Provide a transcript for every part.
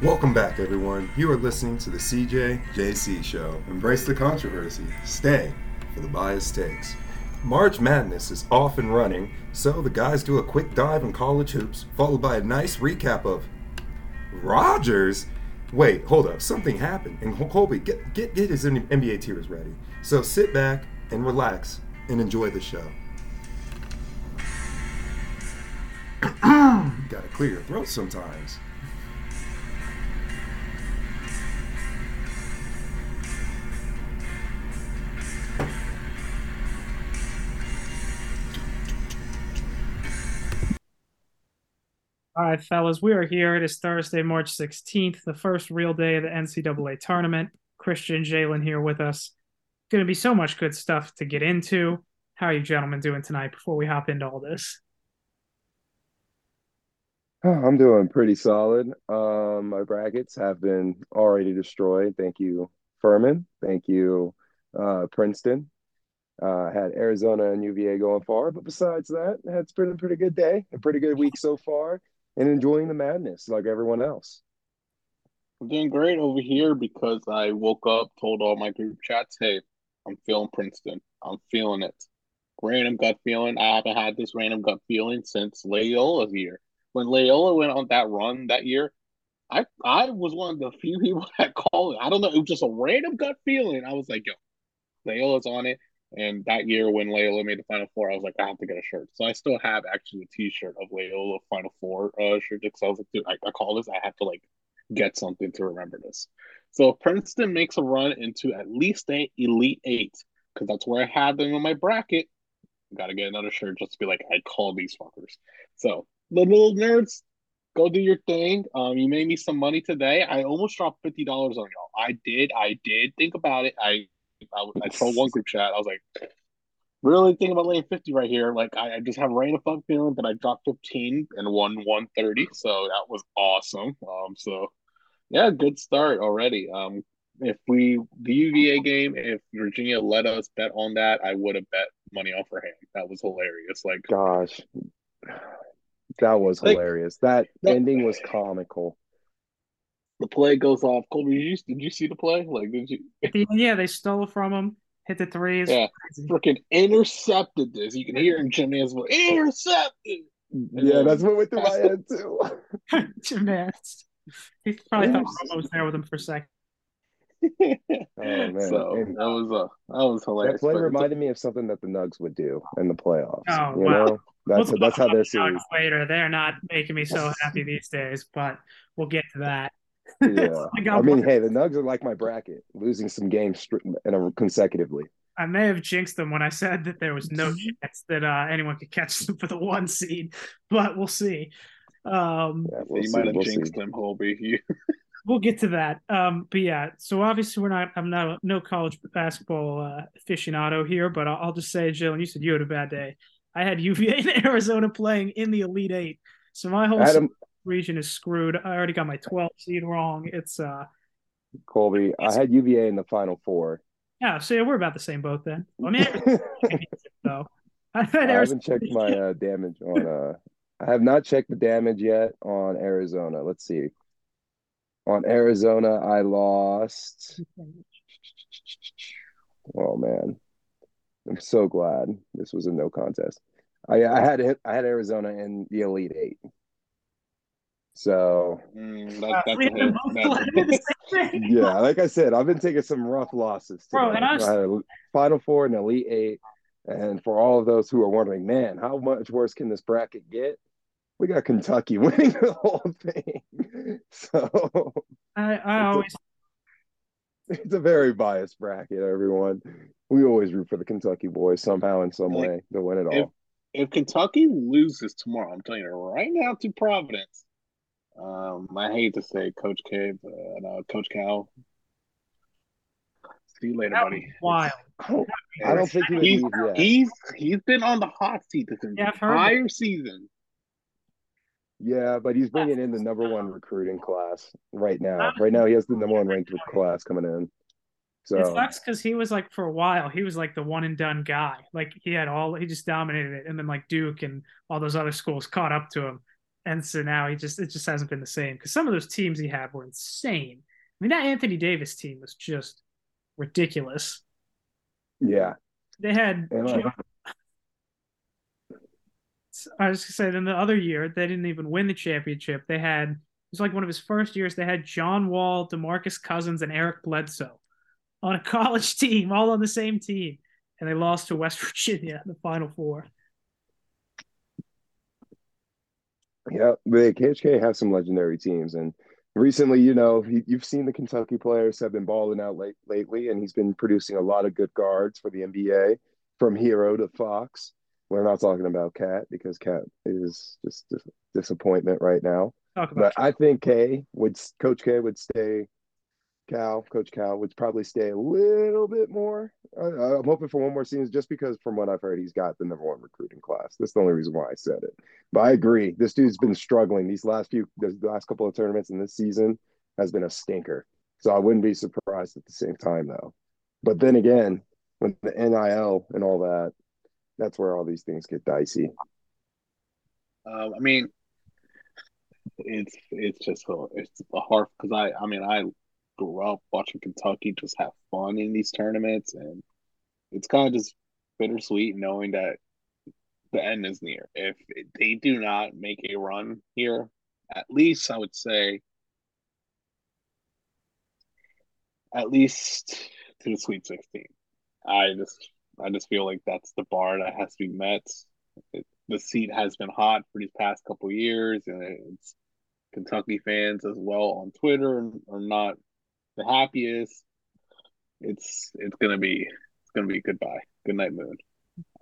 Welcome back, everyone. You are listening to the CJ JC Show. Embrace the controversy. Stay for the biased takes. March Madness is off and running, so the guys do a quick dive in college hoops, followed by a nice recap of Rodgers. Wait, hold up. Something happened. And Colby, get get get his NBA Tiers ready. So sit back and relax and enjoy the show. Gotta clear your throat sometimes. All right, fellas, we are here. It is Thursday, March 16th, the first real day of the NCAA tournament. Christian Jalen here with us. Going to be so much good stuff to get into. How are you gentlemen doing tonight before we hop into all this? Oh, I'm doing pretty solid. Um, my brackets have been already destroyed. Thank you, Furman. Thank you, uh, Princeton. Uh, had Arizona and UVA going far, but besides that, it's been a pretty good day, a pretty good week so far, and enjoying the madness like everyone else. I'm doing great over here because I woke up, told all my group chats, "Hey, I'm feeling Princeton. I'm feeling it." Random gut feeling. I haven't had this random gut feeling since Loyola's year. When Loyola went on that run that year, I I was one of the few people that called it. I don't know. It was just a random gut feeling. I was like, "Yo, Loyola's on it." And that year when Loyola made the Final Four, I was like, I have to get a shirt. So I still have actually a T-shirt of Loyola Final Four uh, shirt because I was like, dude, I, I call this. I have to like get something to remember this. So Princeton makes a run into at least a Elite Eight, because that's where I had them in my bracket. Got to get another shirt just to be like, I call these fuckers. So the little nerds, go do your thing. Um, you made me some money today. I almost dropped fifty dollars on y'all. I did. I did think about it. I I, I told one group chat, I was like, really thinking about laying 50 right here. Like, I, I just have a random fun feeling that I dropped 15 and won 130. So that was awesome. Um, so yeah, good start already. Um, if we, the UVA game, if Virginia let us bet on that, I would have bet money off her hand. That was hilarious. Like, gosh, that was like, hilarious. That, that ending was comical the play goes off. Colby, did you did you see the play? Like, did you? Yeah, they stole it from him. Hit the threes. Yeah, freaking intercepted this. You can hear him Jimmy voice. Intercepted. Yeah, that's what went through my head too. Gymnast. He probably thought I was there with him for a second. oh man, so and that was uh, that was hilarious. That play reminded me of something that the Nugs would do in the playoffs. Oh, you wow. know, that's we'll that's how they're series. Later, they're not making me so happy these days, but we'll get to that. Yeah, I mean, hey, the Nugs are like my bracket, losing some games in a, consecutively. I may have jinxed them when I said that there was no chance that uh, anyone could catch them for the one seed, but we'll see. Um, yeah, we'll you see, might have we'll jinxed see. them, Colby. we'll get to that. Um, but yeah, so obviously we're not. I'm not a, no college basketball uh, aficionado here, but I'll, I'll just say, Jill, and you said you had a bad day. I had UVA and Arizona playing in the Elite Eight, so my whole Adam, region is screwed. I already got my 12 seed wrong. It's uh Colby. I had UVA in the final four. Yeah, so yeah, we're about the same boat then. I mean, though. I, I haven't checked my uh, damage on. uh I have not checked the damage yet on Arizona. Let's see. On Arizona, I lost. Oh man, I'm so glad this was a no contest. I, I had I had Arizona in the Elite Eight. So mm, that, yeah, like I said, I've been taking some rough losses. Today. Bro, and I, was... I had a Final Four and Elite Eight, and for all of those who are wondering, man, how much worse can this bracket get? We got Kentucky winning the whole thing. So I, I always it's a very biased bracket, everyone. We always root for the Kentucky boys somehow in some way to win it all. If, if Kentucky loses tomorrow, I'm telling you right now to Providence, um, I hate to say Coach K, but uh, Coach Cal. See you later, that buddy. Wild. I don't think he he's, he's he's been on the hot seat this yeah, entire season. Yeah, but he's bringing in the number one recruiting class right now. Right now, he has the number one ranked class coming in. So it sucks because he was like for a while, he was like the one and done guy. Like he had all, he just dominated it, and then like Duke and all those other schools caught up to him and so now he just it just hasn't been the same because some of those teams he had were insane. I mean, that Anthony Davis team was just ridiculous. Yeah, They had. Uh, I was gonna say, then the other year they didn't even win the championship. They had it was like one of his first years. They had John Wall, DeMarcus Cousins, and Eric Bledsoe on a college team, all on the same team, and they lost to West Virginia in the Final Four. Yeah. The KHK has some legendary teams, and recently, you know, you've seen the Kentucky players have been balling out late lately, and he's been producing a lot of good guards for the NBA, from Herro to Fox. We're not talking about KAT because KAT is just a disappointment right now. Talk about But I think K would Coach K would stay. Cal, Coach Cal would probably stay a little bit more. I'm hoping for one more season, just because from what I've heard, he's got the number one recruiting class. That's the only reason why I said it. But I agree, this dude's been struggling these last few, the last couple of tournaments in this season has been a stinker. So I wouldn't be surprised at the same time, though. But then again, with the NIL and all that, that's where all these things get dicey. Um, I mean, it's it's just a, it's a hard because I I mean I grew up watching Kentucky just have fun in these tournaments, and it's kind of just bittersweet knowing that the end is near. If they do not make a run here, at least I would say, at least to the Sweet Sixteen. I just I just feel like that's the bar that has to be met. It, the seat has been hot for these past couple years, and it's Kentucky fans as well on Twitter are not the happiest. It's it's gonna be it's gonna be goodbye, good night, moon.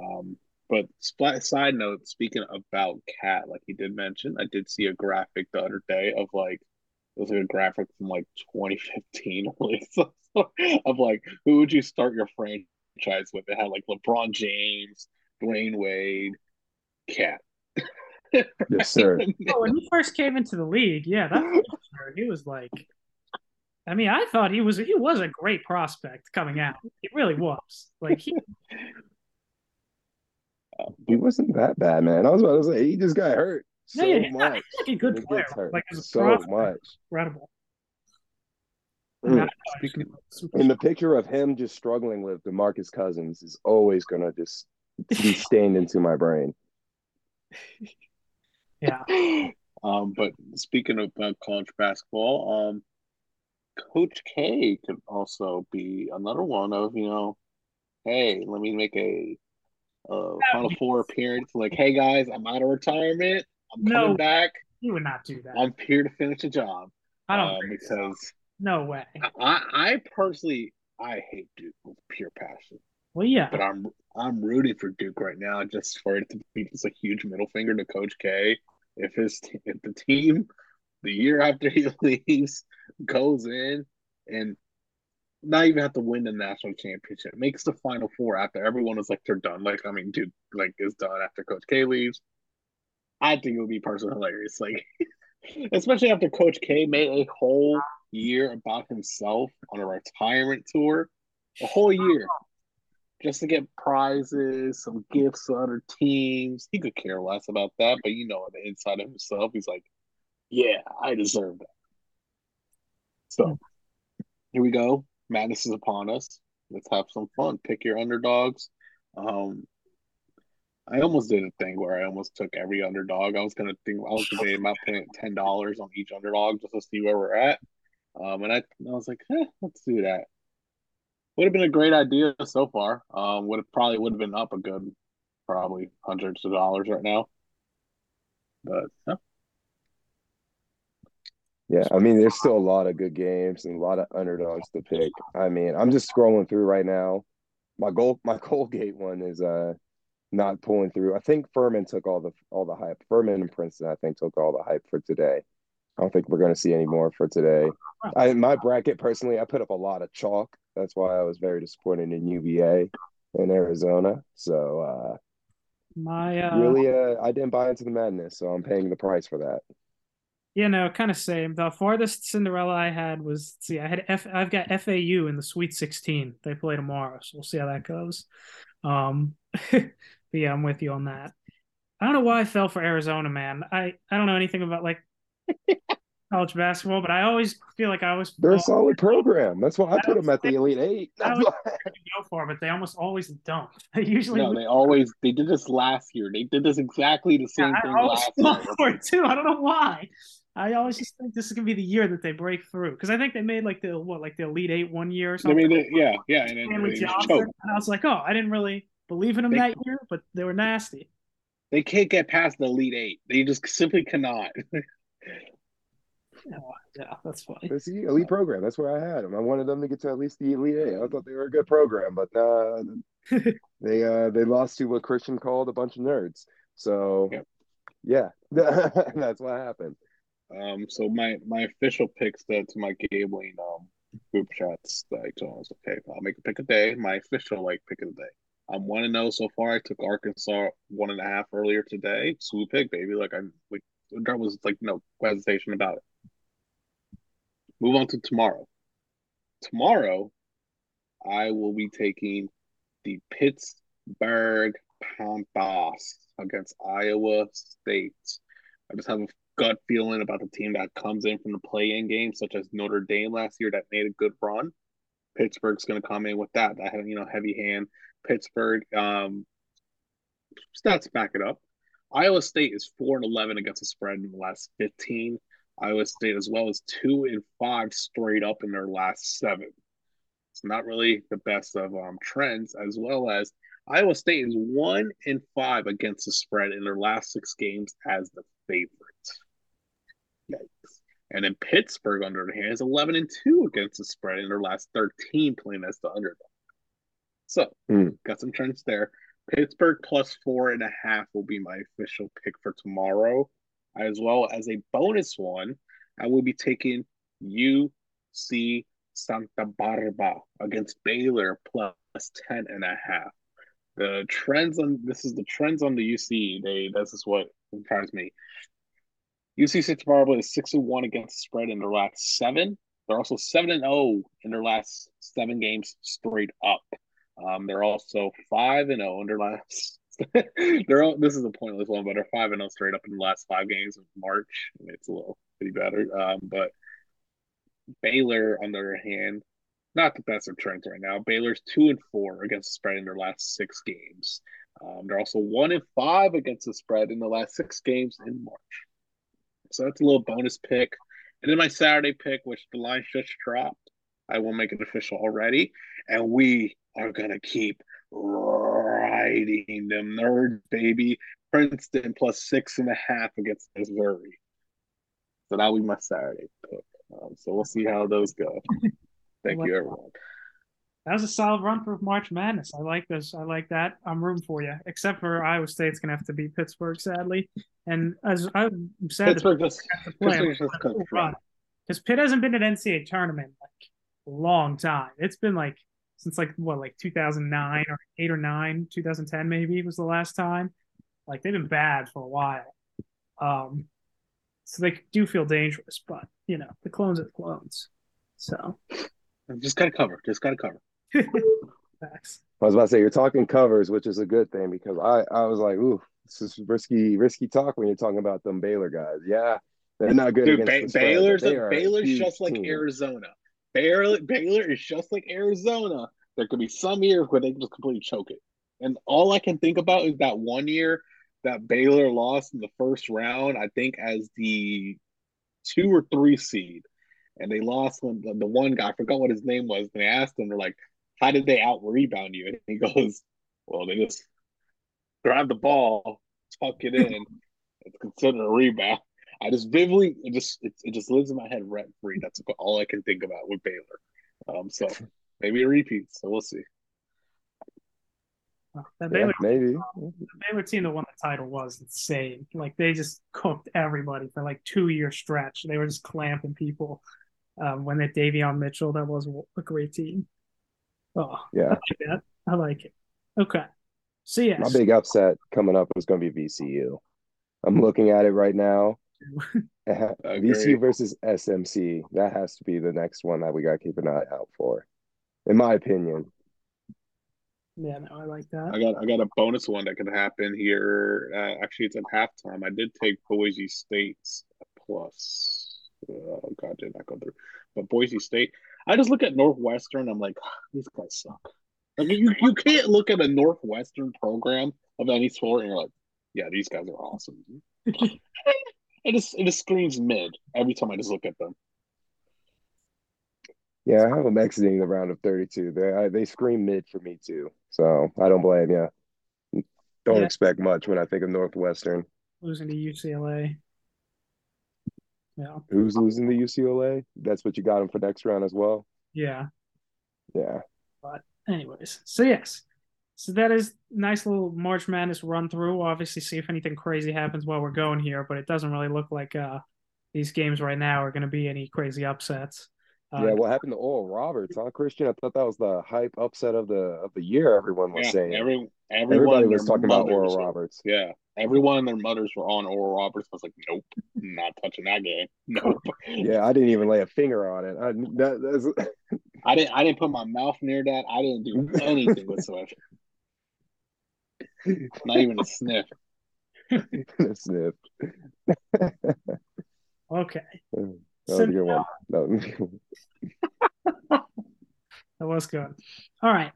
Um, but splat side note, speaking about cat, like he did mention, I did see a graphic the other day of like it was like a graphic from like 2015 of like who would you start your franchise with? It had like LeBron James, Dwyane Wade, KAT. Yes, sir. Oh, when he first came into the league, yeah, that he was like. I mean, I thought he was he was a great prospect coming out. He really was. Like he, He wasn't that bad, man. I was about to say he just got hurt so yeah, yeah, he's, not, much. he's like a good He player. hurt Like as a so prospect, much. incredible. Mm. And I thought he was Speaking- And the picture of him just struggling with DeMarcus Cousins is always gonna just be stained into my brain. yeah. Um, but speaking of uh, college basketball, um, Coach K could also be another one of you know, hey, let me make a uh, Final Four appearance. Like, hey guys, I'm out of retirement. I'm No. coming back. He would not do that. I'm here to finish the job. I don't um, think so. because No way. I, I personally I hate Duke with pure passion, Well, yeah. but I'm I'm rooting for Duke right now just for it to be just a huge middle finger to Coach K. If his t- if the team the year after he leaves goes in and not even have to win the national championship, makes the final four after everyone is like they're done. Like I mean, dude, like is done after Coach K leaves. I think it would be personally hilarious. Like especially after Coach K made a whole year about himself on a retirement tour, a whole year, just to get prizes, some gifts to other teams. He could care less about that, but you know, on the inside of himself, he's like, "Yeah, I deserve that." So here we go. Madness is upon us. Let's have some fun. Pick your underdogs. Um, I almost did a thing where I almost took every underdog. I was gonna think I was debating about putting ten dollars on each underdog just to see where we're at. Um, and I, I was like, eh, let's do that. Would have been a great idea so far. Um, would have probably would have been up a good, probably hundreds of dollars right now. But Yeah, I mean, there's still a lot of good games and a lot of underdogs to pick. I mean, I'm just scrolling through right now. My goal, my Colgate one is uh not pulling through. I think Furman took all the all the hype. Furman and Princeton, I think, took all the hype for today. I don't think we're going to see any more for today. I my bracket personally, I put up a lot of chalk. That's why I was very disappointed in UVA in Arizona. So uh My uh, really, uh, I didn't buy into the madness, so I'm paying the price for that. You know, kind of same. The farthest Cinderella I had was see, I had F. I've got FAU in the Sweet Sixteen. They play tomorrow, so we'll see how that goes. Um, but yeah, I'm with you on that. I don't know why I fell for Arizona, man. I I don't know anything about like college basketball, but I always feel like I always They're a solid program. That's why I I put them at the Elite Eight. I That's was- why. go for, but they almost always don't. They usually No, they always they did this last year. They did this exactly the same Yeah, thing I always last year. for it too. I don't know why. I always just think this is gonna be the year that they break through because I think they made like the what like the Elite Eight one year or something. I something. mean, they, yeah, yeah, and then Stanley they Johnson, and I was like, oh, I didn't really believe in them They- that year, but they were nasty. They can't get past the Elite Eight. They just simply cannot. Yeah, yeah, that's funny. It's the elite program. That's where I had them. I wanted them to get to at least the Elite Eight. I thought they were a good program, but uh, they uh, they lost to what Christian called a bunch of nerds. So, Yep. yeah, that's what happened. Um, so my my official picks to, to my gambling um group chats that I told us, okay, I'll make a pick a day. My official like pick of the day. I'm one to know so far. I took Arkansas one and a half earlier today. Swoop pick, baby. Like I like there was like no hesitation about it. Move on to tomorrow. Tomorrow, I will be taking the Pittsburgh Panthers against Iowa State. I just have a gut feeling about the team that comes in from the play-in game, such as Notre Dame last year that made a good run. Pittsburgh's going to come in with that. That you know heavy hand. Pittsburgh um, stats back it up. Iowa State is four and eleven against the spread in the last fifteen. Iowa State as well as two and five straight up in their last seven. It's not really the best of um, trends, as well as Iowa State is one and five against the spread in their last six games as the favorite. Yikes. And then Pittsburgh, on the other hand, is 11 and 2 against the spread in their last 13 playing as the underdog. So, Hmm. got some trends there. Pittsburgh plus four and a half will be my official pick for tomorrow, as well as a bonus one. I will be taking UC Santa Barbara against Baylor plus 10 and a half. The trends on this is the trends on the UC. They this is what surprised me. UC Santa Barbara is six one against the spread in their last seven. They're also seven and zero in their last seven games straight up. Um, they're also five and zero in their last. they're all, this is a pointless one, but they're five and zero straight up in the last five games of March. I mean, it's a little pretty better. Um, but Baylor, on the other hand, not the best of trends right now. Baylor's two and four against the spread in their last six games. Um, they're also one and five against the spread in the last six games in March. So that's a little bonus pick. And then my Saturday pick, which the line just dropped, I will make it official already. And we are gonna keep riding them nerds, baby. Princeton plus six and a half against Missouri. So that'll be my Saturday pick. Um, so we'll see how those go. Thank you, everyone. That was a solid run for March Madness. I like this. I like that. I'm room for you. Except for Iowa State's gonna have to beat Pittsburgh, sadly. And as I'm sad Pittsburgh just to play, Pittsburgh's just confirmed. because Pitt hasn't been at NCAA tournament like a long time. It's been like since like what like 2009 or eight or nine, 2010 maybe was the last time. Like they've been bad for a while. Um, so they do feel dangerous, but you know the clones are the clones. So Just gotta cover. Just gotta cover. I was about to say you're talking covers, which is a good thing because I I was like, ooh, this is risky risky talk when you're talking about them Baylor guys. Yeah, they're not good Dude, ba- Baylor's a, are a Baylor's just like team. Arizona. Baylor, Baylor is just like Arizona. There could be some years where they can just completely choke it. And all I can think about is that one year that Baylor lost in the first round, I think as the two or three seed. And they lost when the, the one guy, I forgot what his name was. And they asked him, they're like, how did they out rebound you? And he goes, well, they just grab the ball, tuck it in. it's considered a rebound. I just vividly, it just it, it just lives in my head rent free. That's all I can think about with Baylor. Um, so maybe a repeat. So we'll see. That Yeah, Baylor, maybe. the Baylor team that won the title was insane. Like they just cooked everybody for like two year stretch. They were just clamping people. Um, when they Davion Mitchell, that was a great team. Oh, I Yeah, like that. I like it. Okay. So yes, my big upset coming up is going to be VCU. I'm looking at it right now. agree. VCU versus SMC. That has to be the next one that we got to keep an eye out for, in my opinion. Yeah, no, I like that. I got I got a bonus one that could happen here. Uh, actually, it's at halftime. I did take Boise State's plus. Oh God, did not go through. But Boise State, I just look at Northwestern. I'm like, these guys suck. Like you, you can't look at a Northwestern program of any sport and you're like, yeah, these guys are awesome. it just it just screams mid every time I just look at them. Yeah, I have them exiting the round of 32. They I, they scream mid for me too, so I don't blame you. Don't Yeah. expect much when I think of Northwestern. Losing to UCLA. Yeah, Who's losing to UCLA? That's what you got them for next round as well. yeah. Yeah, But Anyways, so yes, so that is nice little March Madness run through. We'll obviously, see if anything crazy happens while we're going here, but it doesn't really look like uh these games right now are going to be any crazy upsets. Uh, yeah. What happened to Oral Roberts, huh, Christian? I thought that was the hype upset of the of the year. Everyone was Yeah, saying. every everyone Everybody was their talking about Oral Roberts. Yeah, everyone and their mothers were on Oral Roberts. I was like, nope, not touching that game. Nope. Yeah, I didn't even lay a finger on it. I, that, that's, I didn't. I didn't put my mouth near that. I didn't do anything whatsoever. Not even a sniff. a sniff. Okay, That So was a good one. That was- that was good. All right.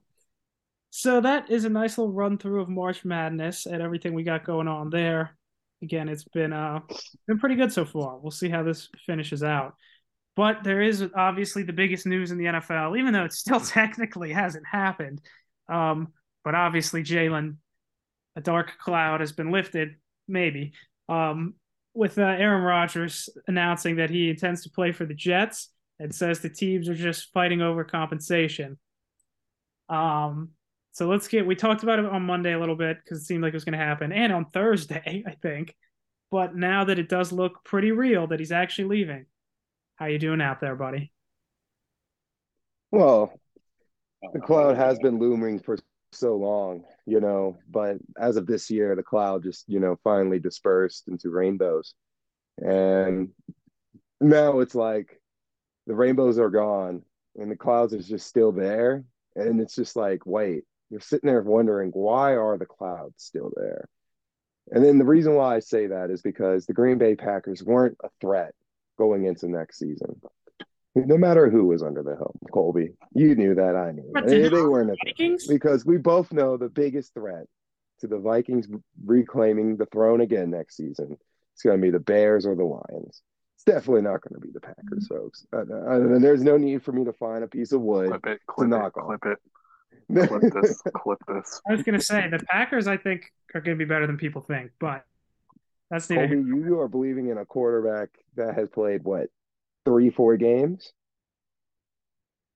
So that is a nice little run through of March Madness and everything we got going on there. Again, it's been uh been pretty good so far. We'll see how this finishes out. But there is obviously the biggest news in the NFL, even though it still technically hasn't happened. Um, but obviously Jalen, a dark cloud has been lifted, maybe. Um, with uh, Aaron Rodgers announcing that he intends to play for the Jets and says the teams are just fighting over compensation. Um, so let's get. We talked about it on Monday a little bit because it seemed like it was going to happen, and on Thursday, I think. But now that it does look pretty real that he's actually leaving, how you doing out there, buddy? well, the cloud has been looming for so long, you know, but as of this year, the cloud just, you know, finally dispersed into rainbows. And now it's like the rainbows are gone and the clouds is just still there. And it's just like, wait, you're sitting there wondering, why are the clouds still there? And then the reason why I say that is because the Green Bay Packers weren't a threat going into next season. No matter who was under the helm, Colby, you knew that. I knew But they, they weren't a threat Vikings? because we both know the biggest threat to the Vikings reclaiming the throne again next season. It's going to be the Bears or the Lions. It's definitely not going to be the Packers, folks. Uh, uh, and there's no need for me to find a piece of wood. Clip it, clip it, knock on. clip it, clip this, clip this. I was going to say the Packers. I think are going to be better than people think, but that's neither. Colby, you are believing in a quarterback that has played what three, four games.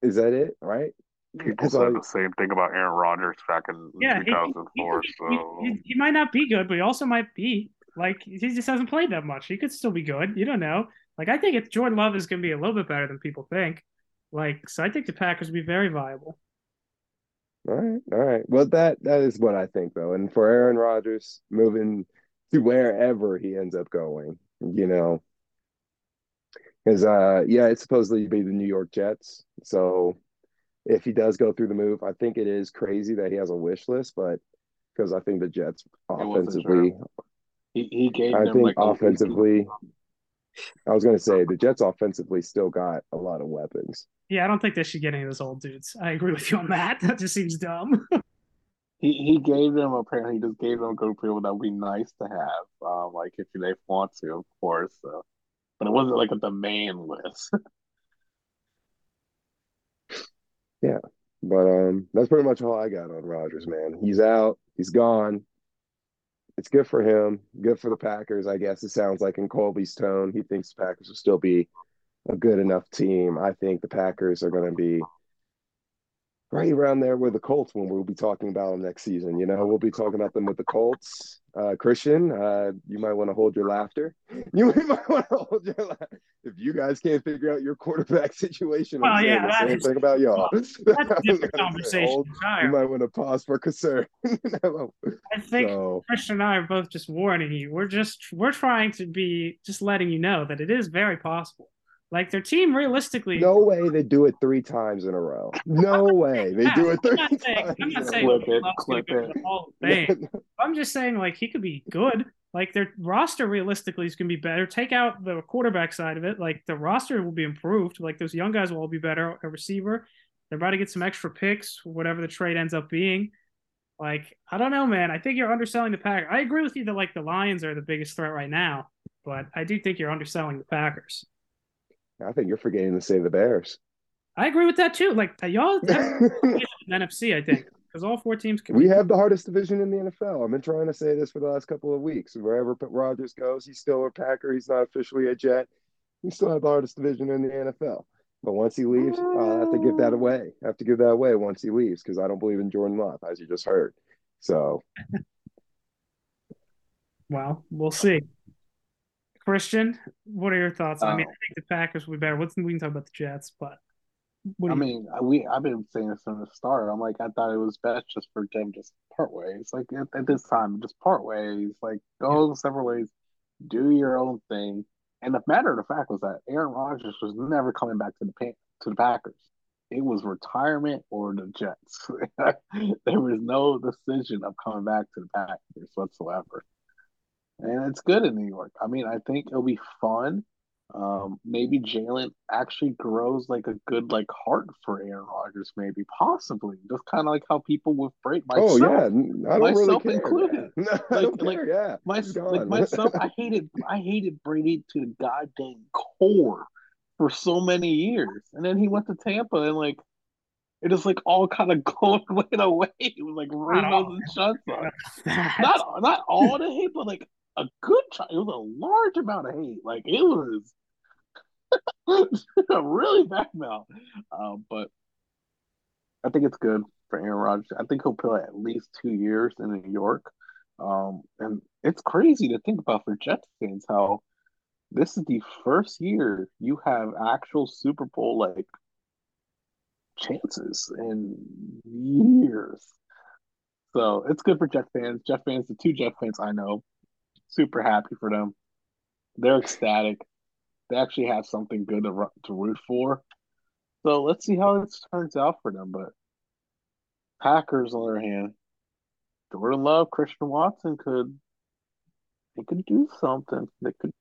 Is that it? Right? People said all- the same thing about Aaron Rodgers back in Yeah, 2004. he, so he, he might not be good, but he also might be like he just hasn't played that much. He could still be good. You don't know. Like I think if Jordan Love is going to be a little bit better than people think. Like so, I think the Packers would be very viable. All right, all right. Well, that that is what I think, though. And for Aaron Rodgers moving to wherever he ends up going, you know, because uh, yeah, it's supposedly to be the New York Jets. So if he does go through the move, I think it is crazy that he has a wish list, but because I think the Jets offensively, He, he gave I them think like a- offensively, I was going to say the Jets offensively still got a lot of weapons. Yeah, I don't think they should get any of those old dudes. I agree with you on that. That just seems dumb. He he gave them apparently he just gave them a group of people that would be nice to have, um, like if they want to, of course. So. But it wasn't like a demand list. Yeah, but um, that's pretty much all I got on Rodgers, man. He's out. He's gone. It's good for him. Good for the Packers, I guess. It sounds like in Colby's tone, he thinks the Packers will still be a good enough team. I think the Packers are going to be right around there with the Colts when we'll be talking about them next season. You know, we'll be talking about them with the Colts. Uh, Christian, uh, you might want to hold your laughter. You might want to hold your laughter. If you guys can't figure out your quarterback situation, Well, I'm yeah, that same is- thing about y'all. That's a different conversation. hold- you might want to pause for concern. I think so, Christian and I are both just warning you. We're just we're trying to be just letting you know that it is very possible. Like their team, realistically, No way they do it three times in a row. No way they do it I'm three not saying, times. I'm not saying Clip it, Love's gonna clip it. the Hall of row. Fame. I'm just saying, like, he could be good. Like, their roster realistically is going to be better. Take out the quarterback side of it. Like, the roster will be improved. Like, those young guys will all be better. A receiver, they're about to get some extra picks, whatever the trade ends up being. Like, I don't know, man. I think you're underselling the Packers. I agree with you that, like, the Lions are the biggest threat right now, but I do think you're underselling the Packers. I think you're forgetting to say the Bears. I agree with that, too. Like, uh, y'all have NFC, I think, because all four teams can we have the hardest division in the NFL. I've been trying to say this for the last couple of weeks. Wherever Rodgers goes, he's still a Packer. He's not officially a Jet. We still have the hardest division in the NFL. But once he leaves, I have to give that away. I have to give that away once he leaves because I don't believe in Jordan Love, as you just heard. So Well, we'll see. Christian, what are your thoughts? I mean, Oh. I think the Packers will be better. What's we can talk about the Jets, but what I mean, I- we I've been saying this from the start. I'm like, I thought it was best just for them just part ways. Like at, at this time, just part ways. Like go several ways, do your own thing. And the matter of the fact was that Aaron Rodgers was never coming back to the Pan- to the Packers. It was retirement or the Jets. there was no decision of coming back to the Packers whatsoever. And it's good in New York. I mean, I think it'll be fun. Um, maybe Jalen actually grows like a good like heart for Aaron Rodgers, maybe possibly just kind of like how people with Brady. Myself, oh myself, yeah, n- I don't really myself care. included. No, I Like- don't like, care. Yeah, my he's like myself. I hated I hated Brady to the goddamn core for so many years, and then he went to Tampa and like it is like all kind of going away. It was like rainbows and sunshine. Not not all the hate, but like a good. Try. It was a large amount of hate. Like it was a really bad amount. Um, but I think it's good for Aaron Rodgers. I think he'll play at least two years in New York. Um, and it's crazy to think about for Jets fans how this is the first year you have actual Super Bowl like chances in years. So it's good for Jet fans. Jet fans, the two Jet fans I know, super happy for them. They're ecstatic. They actually have something good to, to root for. So let's see how this turns out for them. But Packers, on the other hand, Jordan Love, Christian Watson could they could do something. They could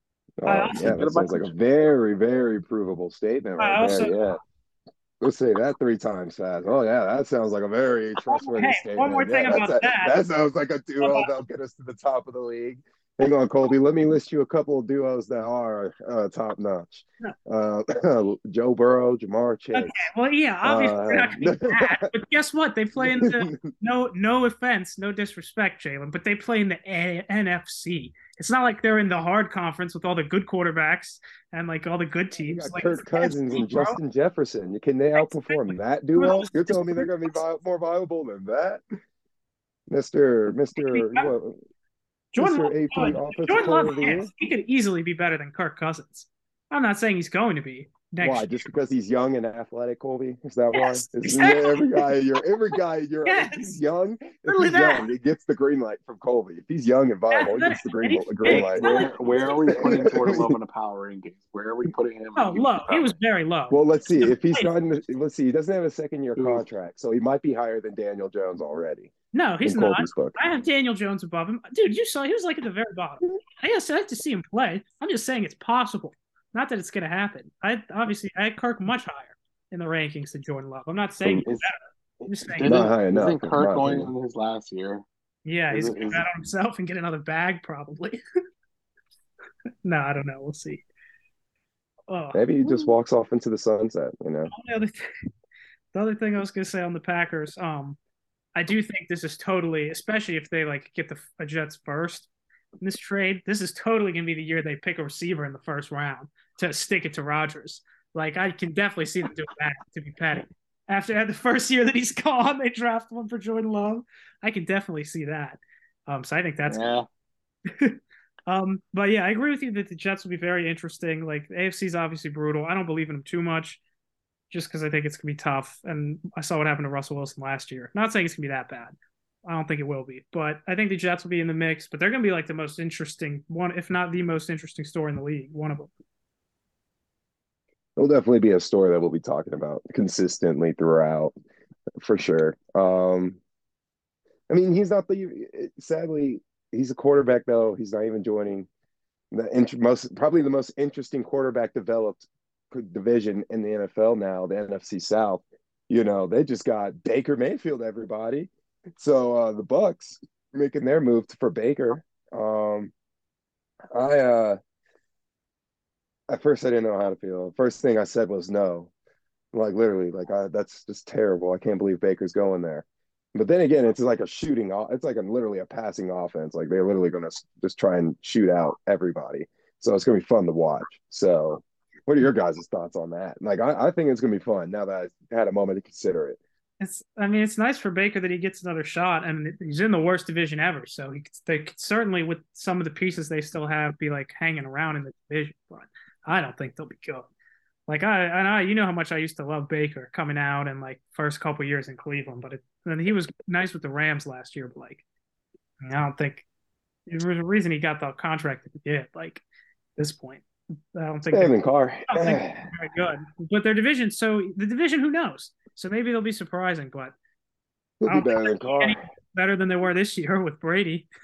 Oh, I yeah, also- that sounds like a very, very provable statement I right also- there. Yeah. Let's say that three times fast. Oh yeah, that sounds like a very oh, trustworthy Hey, statement. one more thing yeah, about a- that. that sounds like a duo that'll get us to the top of the league. Hang on, Colby. Let me list you a couple of duos that are uh, top notch. Uh, Joe Burrow, Ja'Marr Chase. Okay, well, yeah, obviously they're not going to be Uh, bad, but guess what? They play in the no, no offense, no disrespect, Jalen, but they play in the A- NFC. It's not like they're in the hard conference with all the good quarterbacks and like all the good teams. Like Kirk Cousins NFC, and bro. Justin Jefferson. Can they outperform Exactly. that duo? else You're telling me they're going to be vi- more viable than that? Mister, Mister, Jordan Love, AP uh, Jordan Love, of the yes, Year? he could easily be better than Kirk Cousins. I'm not saying he's going to be next Why? year. Just because he's young and athletic, Colby? Is that Yes, why? Exactly. every guy you're every guy you're Yes. if he's young, if Literally he's that. young, he gets the green light from Colby. If he's young and viable, he gets the green, And the green light. Where where are we putting Jordan Love in the power rankings? Where are we putting him? Oh, low. He was very low. Well, let's see. If he's Wait. gotten, let's see. He doesn't have a second year contract, so he might be higher than Daniel Jones already. No, he's not. I have Daniel Jones above him. Dude, you saw he was like at the very bottom. I guess I have to see him play. I'm just saying it's possible. Not that it's going to happen. I obviously I had Kirk much higher in the rankings than Jordan Love. I'm not saying he's Is- better. I'm just saying, Isn't, high enough, isn't Kirk my going opinion. in his last year? yeah, he's it- going to is bet on himself and get another bag probably. no, I don't know. We'll see. Oh, Maybe he just walks off into the sunset. You know. the other thing, the other thing I was gonna say on the Packers, um, I do think this is totally, especially if they like get the Jets first in this trade, this is totally gonna be the year they pick a receiver in the first round to stick it to Rodgers. Like I can definitely see them doing that. To be petty, after the first year that he's gone, they draft one for Jordan Love. I can definitely see that. Um, so I think that's yeah. um, but yeah, I agree with you that the Jets will be very interesting. Like the AFC is obviously brutal. I don't believe in them too much, just because I think it's gonna be tough. And I saw what happened to Russell Wilson last year. Not saying it's gonna be that bad. I don't think it will be, but I think the Jets will be in the mix. But they're gonna be like the most interesting one, if not the most interesting story in the league. One of them. it'll definitely be a story that we'll be talking about consistently throughout, for sure. Um, I mean, he's not the sadly he's a quarterback though. He's not even joining the int- most probably the most interesting quarterback developed division in the NFL now, the NFC South. You know, they just got Baker Mayfield. Everybody, so uh, the Bucs making their move for Baker. Um, I uh, at first I didn't know how to feel. First thing I said was no, like literally, like I, that's just terrible. I can't believe Baker's going there. But then again, it's like a shooting. It's like a literally a passing offense. Like they're literally going to just try and shoot out everybody. So it's going to be fun to watch. So, what are your guys' thoughts on that? Like, I, I think it's going to be fun now that I had a moment to consider it. It's. I mean, it's nice for Baker that he gets another shot, and he's in the worst division ever. So he, they could certainly, with some of the pieces they still have, be like hanging around in the division. But I don't think they'll be good. Like I, and I, you know how much I used to love Baker coming out and like first couple years in Cleveland, but it, and he was nice with the Rams last year. But like, I, I don't think there was a reason he got the contract that he did. Like this point, I don't think. Evan Carr. I don't think very good, but their division. So the division, who knows? So maybe they'll be surprising, but He'll be better than Carr. Better than they were this year with Brady.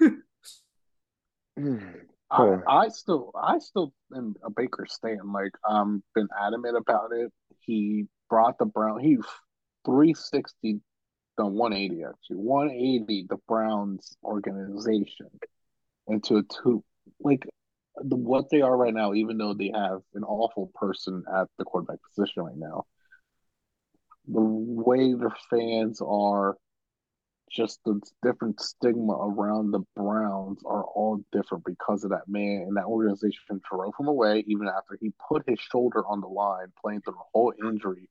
I, I still, I still am a Baker Stan. Like, um, been adamant about it. He brought the Brown. He three sixty, the one eighty actually, one eighty the Browns organization into a two like the what they are right now. Even though they have an awful person at the quarterback position right now, the way their fans are just the different stigma around the Browns are all different because of that man and that organization drove him away even after he put his shoulder on the line, playing through the whole injury,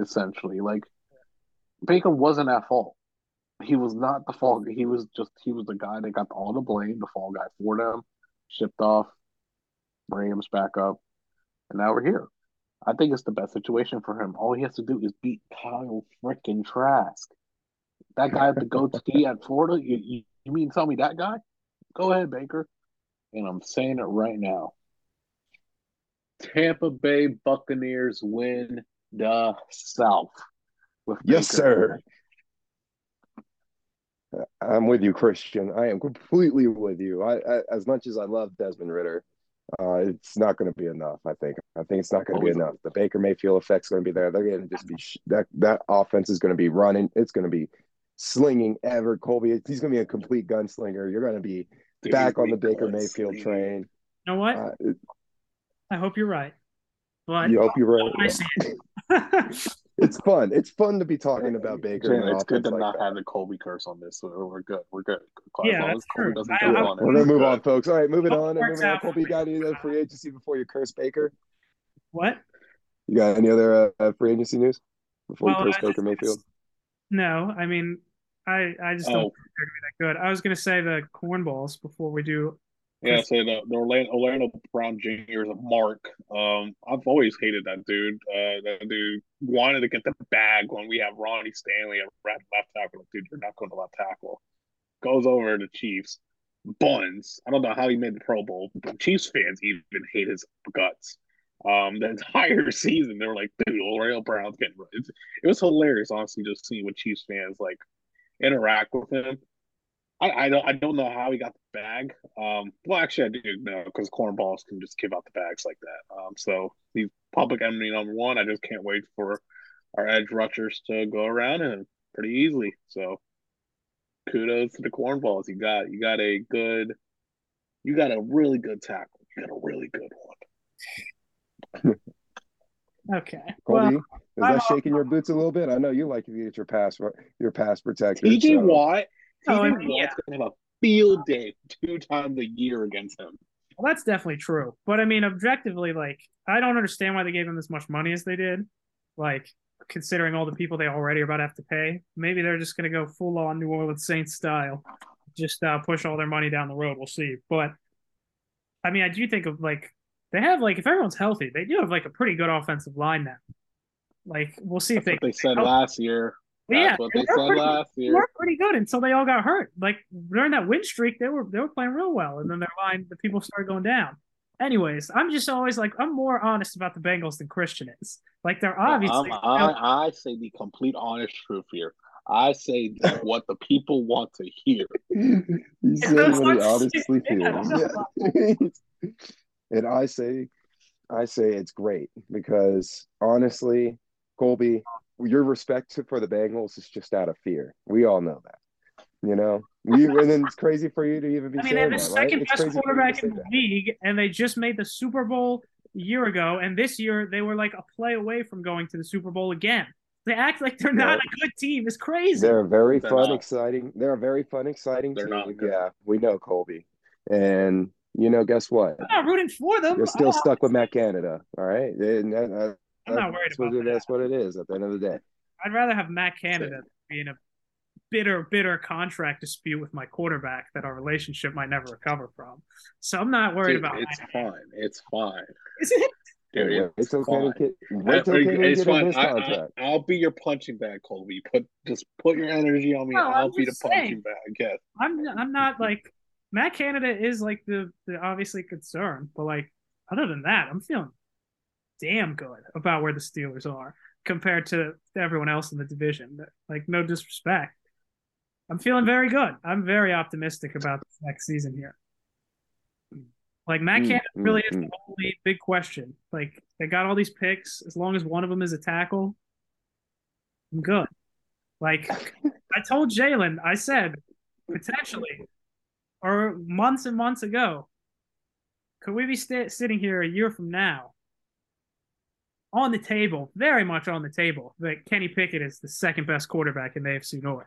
essentially. Like Baker wasn't at fault. He was not the fault. He was just he was the guy that got all the blame, the fall guy for them, shipped off, Rams back up, and now we're here. I think it's the best situation for him. All he has to do is beat Kyle freaking Trask that guy at the goatee at Florida, you, you, you mean tell me that guy? Go ahead, Baker. And I'm saying it right now. Tampa Bay Buccaneers win the South. With yes, Baker. sir. I'm with you, Christian. I am completely with you. I, I as much as I love Desmond Ridder, uh, it's not going to be enough. I think. I think it's not going to be enough. The Baker Mayfield effect's going to be there. They're going to just be sh- that that offense is going to be running. It's going to be slinging ever. Colby, he's going to be a complete gunslinger. You're going to be Dude, back on the Baker Mayfield train. You know what? Uh, I hope you're right. But you hope you're right. it's fun. It's fun to be talking about Baker. Yeah, it's good to like not that. have the Colby curse on this. So we're good. We're good. Yeah, that's true. I, I, we're gonna move on, folks. All right, moving on. And moving on. Colby, you got any other free agency before you curse Baker? What? You got any other uh, free agency news before well, you curse Baker Mayfield? No, I mean, I I just don't oh. think they're gonna be that good. I was gonna say the cornballs before we do. Yeah, say the, the Orlando, Orlando Brown Juniors of Mark. Um, I've always hated that dude. Uh, that dude wanted to get the bag when we have Ronnie Stanley at left tackle. Dude, you're not going to left tackle. Goes over to Chiefs. Buns. I don't know how he made the Pro Bowl. Chiefs fans even hate his guts um, the entire season. They were like, dude, Orlando Brown's getting it. It was hilarious, honestly, just seeing what Chiefs fans like interact with him. I, I don't I don't know how he got the bag. Um, well, actually, I do know because cornballs can just give out the bags like that. Um, so he's public enemy number one. I just can't wait for our edge rushers to go around him pretty easily. So kudos to the cornballs. You got you got a good, you got a really good tackle. You got a really good one. okay. Colby, well, is that I'm shaking your boots a little bit? I know you like to get your pass your pass protected. TJ so. Watt, TJ oh, I mean, yeah. gonna have a field day two times a year against him. Well, that's definitely true. But I mean, objectively, like, I don't understand why they gave him this much money as they did. Like, considering all the people they already are about to have to pay, maybe they're just going to go full on New Orleans Saints style, just uh, push all their money down the road. We'll see. But I mean, I do think of like they have like if everyone's healthy, they do have like a pretty good offensive line now. Like we'll see That's if they. they said last year. That's yeah, what they said pretty, last year. They were pretty good until they all got hurt. Like during that win streak, they were they were playing real well, and then their line, the people started going down. Anyways, I'm just always like I'm more honest about the Bengals than Christian is. Like they're I'm- obviously I, I say the complete honest truth here. I say that what the people want to hear. He said that's what he honestly feels. Yeah. and I say, I say it's great because honestly, Colby, your respect for the Bengals is just out of fear. We all know that. You know, you and then it's crazy for you to even be I mean, they're saying the that, right? second It's best crazy for you quarterback in the that. league, and they just made the Super Bowl a year ago, and this year they were like a play away from going to the Super Bowl again. They act like they're not a good team. It's crazy. They're a very They're fun, not. exciting. They're a very fun, exciting They're team. not good. Yeah, we know Colby, and you know, guess what? I'm not rooting for them. You're still Oh, stuck with Matt Canada. All right, And that- that- I'm not worried that's what about it- that. That's what it is at the end of the day. I'd rather have Matt Canada be in a bitter, bitter contract dispute with my quarterback that our relationship might never recover from. So I'm not worried Dude, about it's Matt. fine. It's fine. Is it? Dude, Wait it's till fine. Kid- wait till I- it's get fine. I, will be your punching bag, Colby. Put just put your energy on me. No, I'll be the saying. punching bag. Yes. I'm I'm not like Matt Canada is like the the obviously concern, but like other than that, I'm feeling damn good about where the Steelers are compared to everyone else in the division. Like no disrespect. I'm feeling very good. I'm very optimistic about this next season here. Like Matt Mm, Canada mm, really is mm. the only big question. Like they got all these picks. As long as one of them is a tackle, I'm good. Like I told Jalen, I said potentially, or months and months ago, could we be st- sitting here a year from now on the table, very much on the table, that Kenny Pickett is the second best quarterback in the AFC North?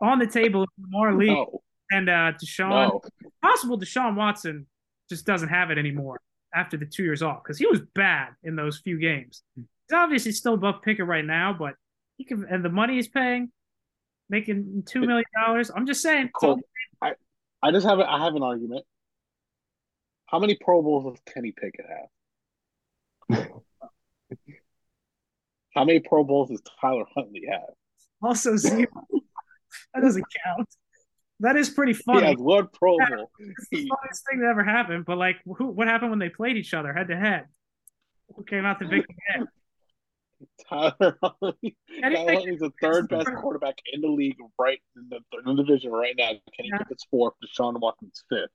On the table, Lamar Lee No. and uh, Deshaun No. possible Deshaun Watson just doesn't have it anymore after the two years off because he was bad in those few games. He's obviously still above Pickett right now, but he can and the money he's paying, making two million dollars. I'm just saying. Cool. I just have a, I have an argument. How many Pro Bowls does Kenny Pickett have? How many Pro Bowls does Tyler Huntley have? also zero. that doesn't count. That is pretty He funny. has one Pro Bowl. It's the funniest thing that ever happened. But like, who, what happened when they played each other head to head? Who came out the victim? Tyler Huntley. Tyler Huntley's the third best quarterback in the league right in the, in the division right now. Kenny Yeah. Pickett's fourth. Deshaun Watson's fifth.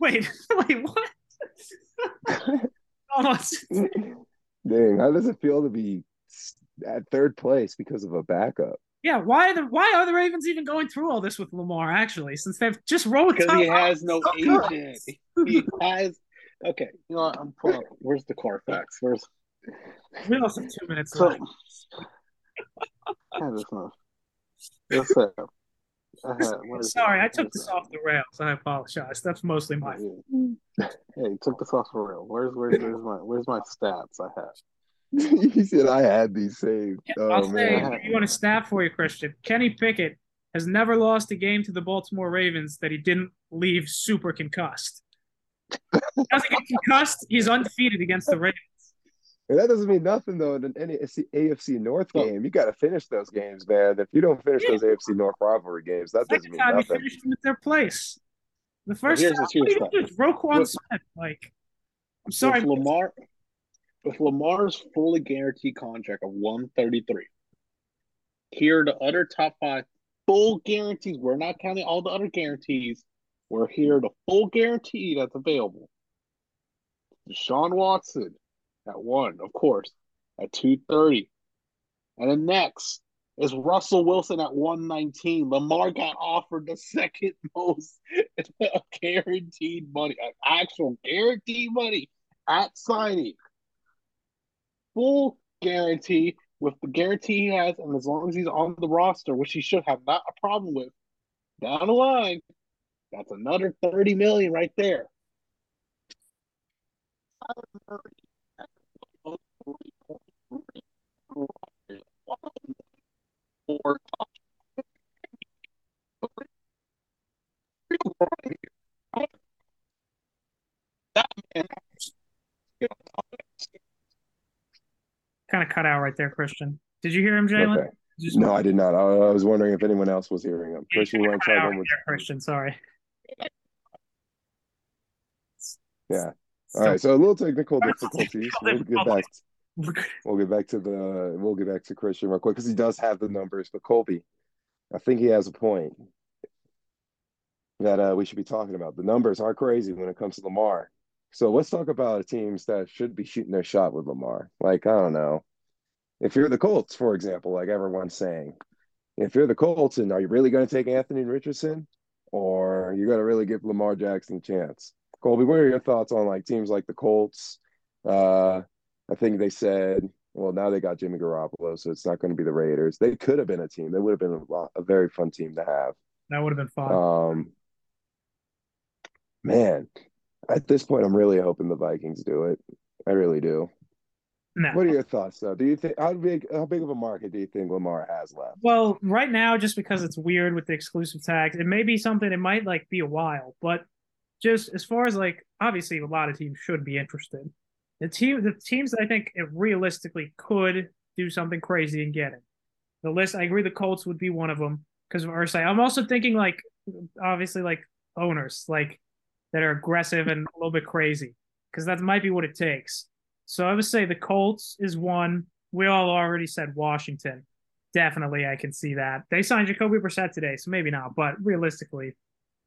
Wait, wait, what? Almost. Dang, how does it feel to be at third place because of a backup? Yeah, why are the why are the Ravens even going through all this with Lamar? Actually, since they've just rolled Because he has no so agent. He has. Okay, you know what? I'm pulling up. Where's the Carfax? Where's We also have two minutes so? left. Yeah, this one. This, uh, what is Sorry. I took this it? off the rails. I apologize. That's mostly my fault. Yeah, you took this off the real. Where's where's where's my where's my stats I have? he said I had these saved. Oh I'll say, man. if you want a stat for you, Christian. Kenny Pickett has never lost a game to the Baltimore Ravens that he didn't leave super concussed. Doesn't get concussed, he's undefeated against the Ravens. And that doesn't mean nothing though in any AFC North game. You got to finish those games, man. If you don't finish Yeah. those AFC North rivalry games, that doesn't mean time he nothing. finished them at their place. The first here's time, the serious what do you? Roquan With- Smith, like, I'm sorry, With Lamar, with Lamar's fully guaranteed contract of one thirty three. Here are the other top five full guarantees. We're not counting all the other guarantees. We're here the full guarantee that's available. Deshaun Watson at one, of course, at two thirty, and then next is Russell Wilson at one nineteen. Lamar got offered the second most guaranteed money, uh, actual guaranteed money at signing. Full guarantee with the guarantee he has, and as long as he's on the roster, which he should have not a problem with, down the line, that's another 30 million right there. Kind of cut out right there, Christian. Did you hear him, Jalen? Okay. No, I did not. I, I was wondering if anyone else was hearing him. Yeah, Christian, you want to cut try out right more there, Christian. Sorry. Yeah. All right. So a little technical difficulties. We'll get back. We'll get back to the. We'll get back to Christian real quick because he does have the numbers. But Colby, I think he has a point that uh, we should be talking about. The numbers are crazy when it comes to Lamar. So let's talk about teams that should be shooting their shot with Lamar. Like I don't know, if you're the Colts, for example, like everyone's saying, if you're the Colts, and are you really going to take Anthony Richardson, or you're going to really give Lamar Jackson a chance? Colby, what are your thoughts on like teams like the Colts? Uh, I think they said, well, now they got Jimmy Garoppolo, so it's not going to be the Raiders. They could have been a team. They would have been a, lot, a very fun team to have. That would have been fun. Um, man, at this point, I'm really hoping the Vikings do it. I really do. No. What are your thoughts, though? Do you think how big how big of a market do you think Lamar has left? Well, right now, just because it's weird with the exclusive tags, it may be something. It might like be a while, but just as far as like, obviously, a lot of teams should be interested. The team, the teams that I think it realistically could do something crazy and get it. The list, I agree, the Colts would be one of them because of Irsay. I'm also thinking like, obviously, like owners like that are aggressive and a little bit crazy because that might be what it takes. So I would say the Colts is one. We all already said Washington. Definitely, I can see that. They signed Jacoby Brissett today, so maybe not. But realistically,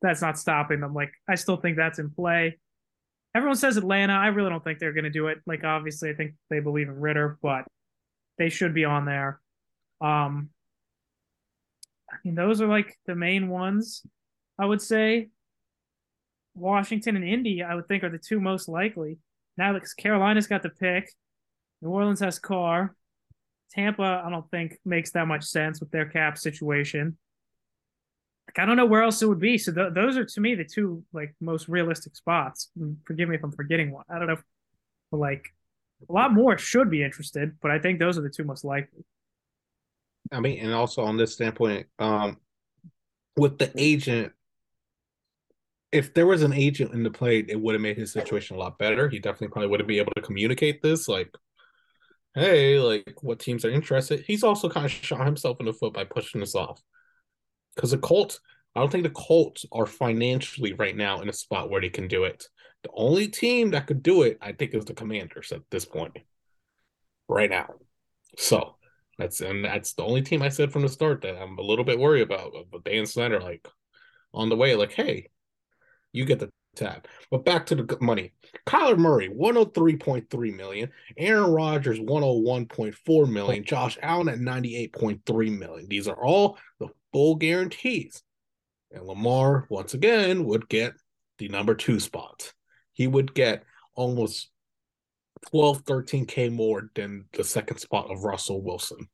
that's not stopping them. Like I still think that's in play. Everyone says Atlanta. I really don't think they're going to do it. Like obviously, I think they believe in Ridder, but they should be on there. Um, I mean, those are like the main ones. I would say Washington and Indy. I would think are the two most likely. Now, because Carolina's got the pick, New Orleans has Carr. Tampa, I don't think makes that much sense with their cap situation. Like, I don't know where else it would be. So th- those are to me the two like most realistic spots. Forgive me if I'm forgetting one. I don't know, like a lot more should be interested, but I think those are the two most likely. I mean, and also on this standpoint, um, with the agent, if there was an agent in the play, it would have made his situation a lot better. He definitely probably would have been able to communicate this, like, hey, like what teams are interested. He's also kind of shot himself in the foot by pushing this off. Because the Colts, I don't think the Colts are financially right now in a spot where they can do it. The only team that could do it, I think, is the Commanders at this point, right now. So that's and that's the only team I said from the start that I'm a little bit worried about. But Dan Snyder, like on the way, like, hey, you get the tab. But back to the money. Kyler Murray, 103.3 million. Aaron Rodgers, 101.4 million. Oh. Josh Allen at 98.3 million. These are all full guarantees. And Lamar, once again, would get the number two spot. He would get almost 12, 13K more than the second spot of Russell Wilson.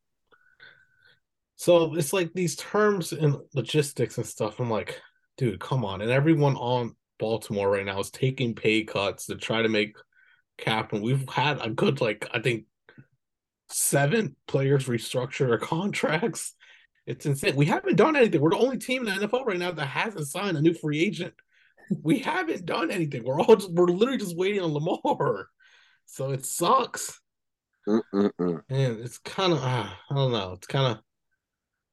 So it's like these terms and logistics and stuff. I'm like, dude, come on. And everyone on Baltimore right now is taking pay cuts to try to make cap. And we've had a good, like, I think seven players restructure their contracts. It's insane. We haven't done anything. We're the only team in the NFL right now that hasn't signed a new free agent. We haven't done anything. We're all just, we're literally just waiting on Lamar. So it sucks. Mm-mm-mm. And it's kind of, uh, I don't know. It's kind of,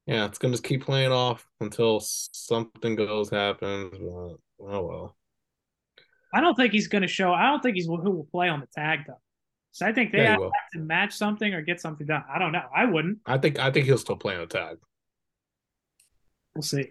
yeah, it's gonna just keep playing off until something goes happens. But, oh well. I don't think he's going to show. I don't think he's who will play on the tag though. So I think they Yeah, have will. to match something or get something done. I don't know. I wouldn't. I think I think he'll still play on the tag. We'll see.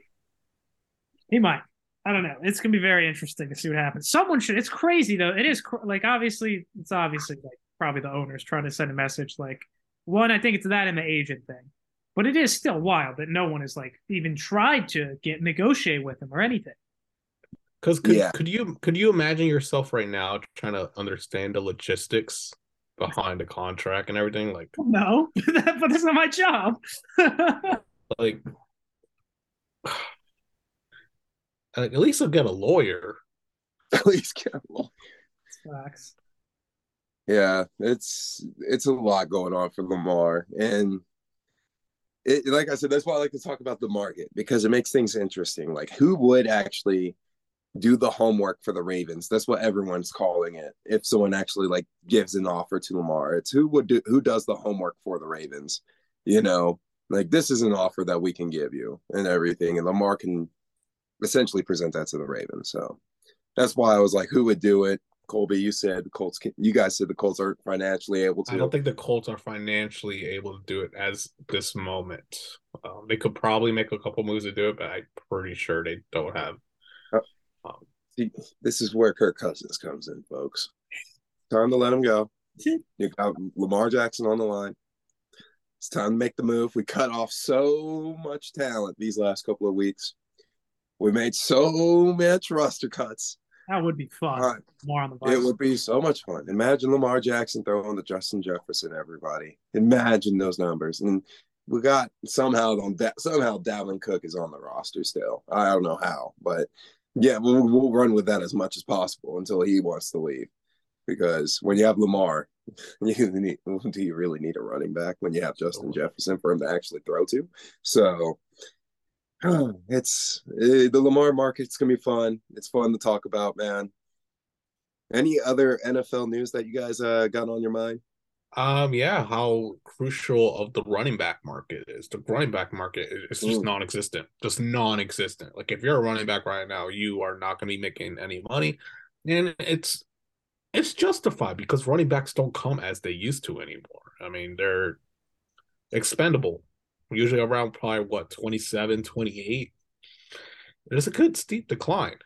He might. I don't know. It's gonna be very interesting to see what happens. Someone should. It's crazy though. It is cr- like obviously it's obviously like probably the owners trying to send a message. Like one, I think it's that and the agent thing, but it is still wild that no one has like even tried to get negotiate with him or anything. Because could Yeah. could you could you imagine yourself right now trying to understand the logistics behind a contract and everything? Like No, but that's not my job. like, like at least I'll get a lawyer. At least get along. Facts. Yeah, it's it's a lot going on for Lamar, and it like I said, that's why I like to talk about the market because it makes things interesting. Like, who would actually do the homework for the Ravens? That's what everyone's calling it. If someone actually like gives an offer to Lamar, it's who would do who does the homework for the Ravens. You know, like this is an offer that we can give you and everything, and Lamar can essentially present that to the Ravens. So that's why I was like, who would do it? Colby, you said the Colts. Can, you guys said the Colts aren't financially able to. I don't think the Colts are financially able to do it as this moment. Um, they could probably make a couple moves to do it, but I'm pretty sure they don't have. Um, See, this is where Kirk Cousins comes in, folks. Time to let him go. You got Lamar Jackson on the line. It's time to make the move. We cut off so much talent these last couple of weeks. We made so much roster cuts. That would be fun. Right. More on the It would be so much fun. Imagine Lamar Jackson throwing to Justin Jefferson. Everybody, imagine those numbers. And we got somehow on that somehow Dalvin Cook is on the roster still. I don't know how, but yeah, we'll, we'll run with that as much as possible until he wants to leave. Because when you have Lamar, you need, do you really need a running back when you have Justin Jefferson for him to actually throw to? So it's it, the Lamar market's gonna be fun. It's fun to talk about, man. Any other NFL news that you guys uh, got on your mind? Um, yeah, how crucial of the running back market is. The running back market is just Mm. non-existent, just non-existent. Like if you're a running back right now, you are not going to be making any money, and it's it's justified because running backs don't come as they used to anymore. I mean, they're expendable, usually around probably what 27, 28. There's a good steep decline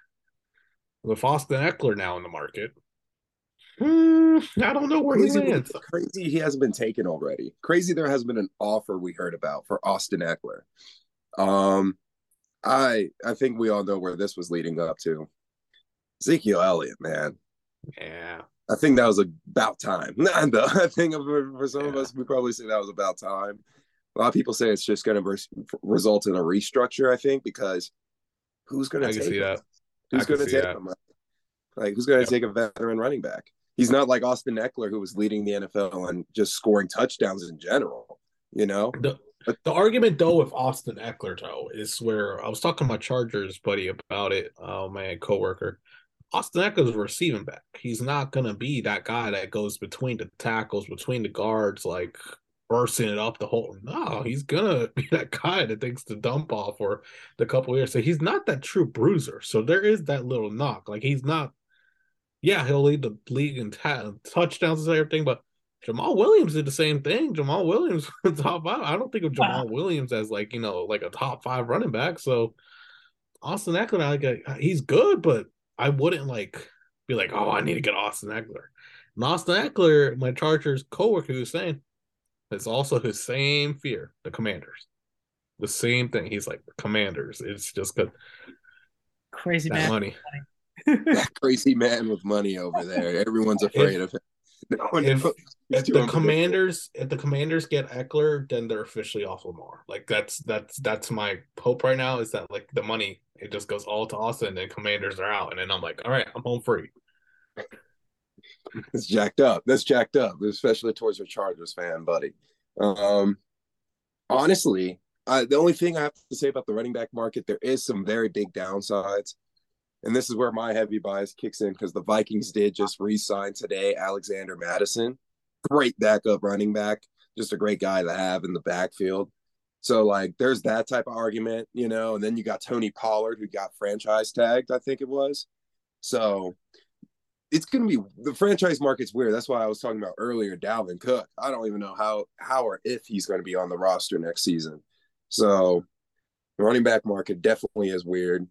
with Austin Ekeler now in the market. Hmm, I don't know where he Crazy, lands. crazy he hasn't been taken already. Crazy there has been an offer we heard about for Austin Ekeler. Um, I I think we all know where this was leading up to. Ezekiel Elliott, man. Yeah. I think that was about time. I think for, some of us, we probably say that was about time. A lot of people say it's just going to res- result in a restructure. I think because who's going to take see him? Who's going to take that. him? Like who's going to take a veteran running back? He's not like Austin Ekeler, who was leading the NFL and just scoring touchdowns in general. You know, The, the argument though with Austin Ekeler though is where I was talking to my Chargers buddy about it. Uh, oh man, coworker. Austin Ekeler's a receiving back. He's not gonna be that guy that goes between the tackles, between the guards, like bursting it up the whole. No, he's gonna be that guy that takes the dump off for the couple years. So he's not that true bruiser. So there is that little knock. Like he's not. Yeah, he'll lead the league in ta- touchdowns and everything, but Jamaal Williams did the same thing. Jamaal Williams was top five. I don't think of Jamaal Williams as like you know like a top five running back. So Austin Ekeler, like uh, he's good, but I wouldn't like be like, oh, I need to get Austin Ekeler. And Austin Ekeler, my Chargers coworker, who was saying, it's also his same fear. The Commanders, the same thing. He's like Commanders. It's just good Crazy that man. money. that crazy man with money over there. Everyone's afraid of him. If- If the. Commanders, if the Commanders get Ekeler, then they're officially off Lamar. Like that's that's that's my hope right now. Is that like the money it just goes all to Austin, and then Commanders are out, and then I'm like, all right, I'm home free. It's jacked up. That's jacked up, especially towards your Chargers fan, buddy. Um, honestly, I, the only thing I have to say about the running back market, there is some very big downsides, and this is where my heavy bias kicks in because the Vikings did just re-sign today Alexander Mattison, great backup running back, just a great guy to have in the backfield. So like, there's that type of argument, you know, and then you got Tony Pollard who got franchise tagged, I think it was. So it's going to be the franchise market's weird. That's why I was talking about earlier, Dalvin Cook. I don't even know how how or if he's going to be on the roster next season. So the running back market definitely is weird.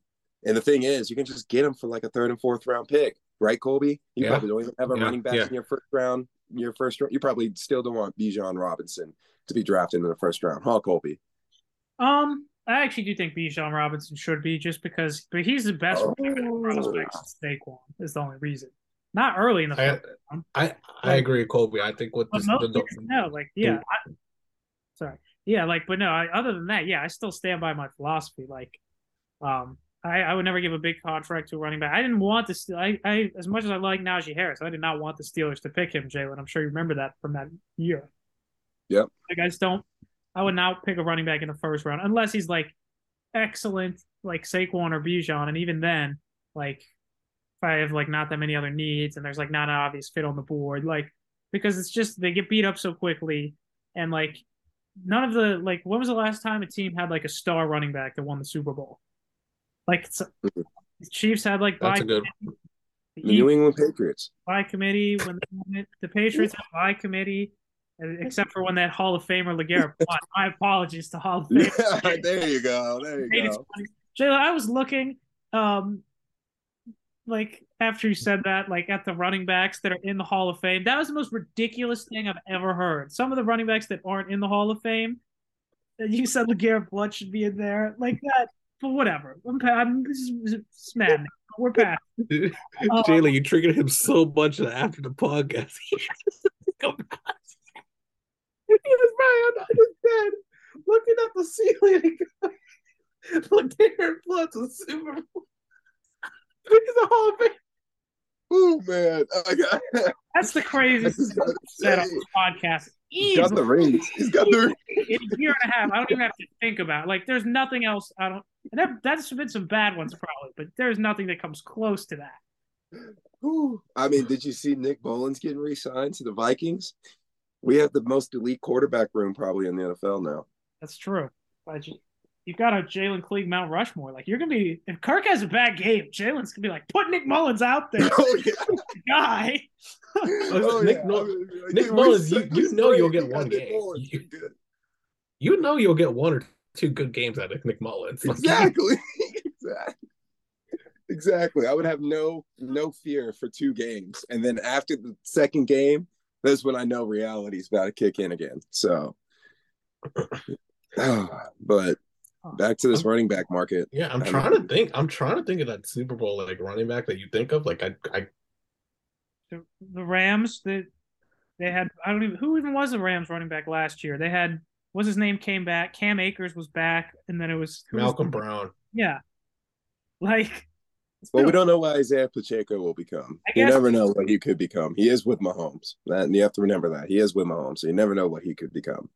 And the thing is, you can just get him for like a third and fourth round pick, right, Colby? You Yeah. probably don't even have a Yeah, running back yeah. in your first round. Your first round, you probably still don't want Bijan Robinson to be drafted in the first round, huh, Colby? Um, I actually do think Bijan Robinson should be just because, but he's the best Oh. prospect since Saquon is the only reason. Not early in the I first round, I I agree, Colby. I think with this, most the, no, like yeah, I, sorry, yeah, like but no, I, other than that, yeah, I still stand by my philosophy. Like, um, I, I would never give a big contract to a running back. I didn't want to steal. I, I as much as I like Najee Harris, I did not want the Steelers to pick him, Jalen. I'm sure you remember that from that year. Yep. Like I just don't. I would not pick a running back in the first round unless he's like excellent, like Saquon or Bijan, and even then, like if I have like not that many other needs and there's like not an obvious fit on the board, like because it's just they get beat up so quickly and like none of the like when was the last time a team had like a star running back that won the Super Bowl? Like the Chiefs had like a good. The The New England Patriots. by committee when the Patriots have by committee, except for when that Hall of Famer LeGarrette won. My apologies to Hall of Fame. Yeah, there you go. There you go. Jayla, I was looking, um, like after you said that, like at the running backs that are in the Hall of Fame. That was the most ridiculous thing I've ever heard. Some of the running backs that aren't in the Hall of Fame, that you said LeGarrette Blount should be in there, like that. But whatever. I'm, pa- I'm this is, this is maddening. We're past. Dude, Um, Jayla, you triggered him so much that after the podcast, he has to go back. He was right on his bed, looking at the ceiling. Look there, Blount's a Super He's a Hall of Fame. Oh man, got, That's the craziest set on this podcast. he's got the rings. He's got the. in a year and a half, I don't even have to think about. it. Like, there's nothing else. I don't. And there, that's been some bad ones probably, but there's nothing that comes close to that. Whew. I mean, did you see Nick Mullens getting re-signed to the Vikings? We have the most elite quarterback room probably in the NFL now. That's true. You, you've got a Jalen Cleave Mount Rushmore. Like, you're gonna be if Kirk has a bad game, Jalen's gonna be like, put Nick Mullens out there, oh yeah, guy. oh, Nick yeah. Mull- I mean, Nick Mullens, we you- said you this know you'll get We one game. Mullens. You- You know you'll get one or two good games out of Nick Mullens. Like, Exactly. exactly. Exactly. I would have no no fear for two games, and then after the second game, that's when I know reality's about to kick in again. So, but back to this running back market. Yeah, I'm I trying mean- to think. I'm trying to think of that Super Bowl like running back that you think of. Like I, I the, the Rams that they had I don't even who even was the Rams running back last year. They had what's his name came back. Cam Akers was back, and then it was who was Malcolm Brown. Yeah, like. it's But we don't know what Isaiah Pacheco will become. I You never know what he could become. He is with Mahomes. That and you have to remember that he is with Mahomes. So you never know what he could become.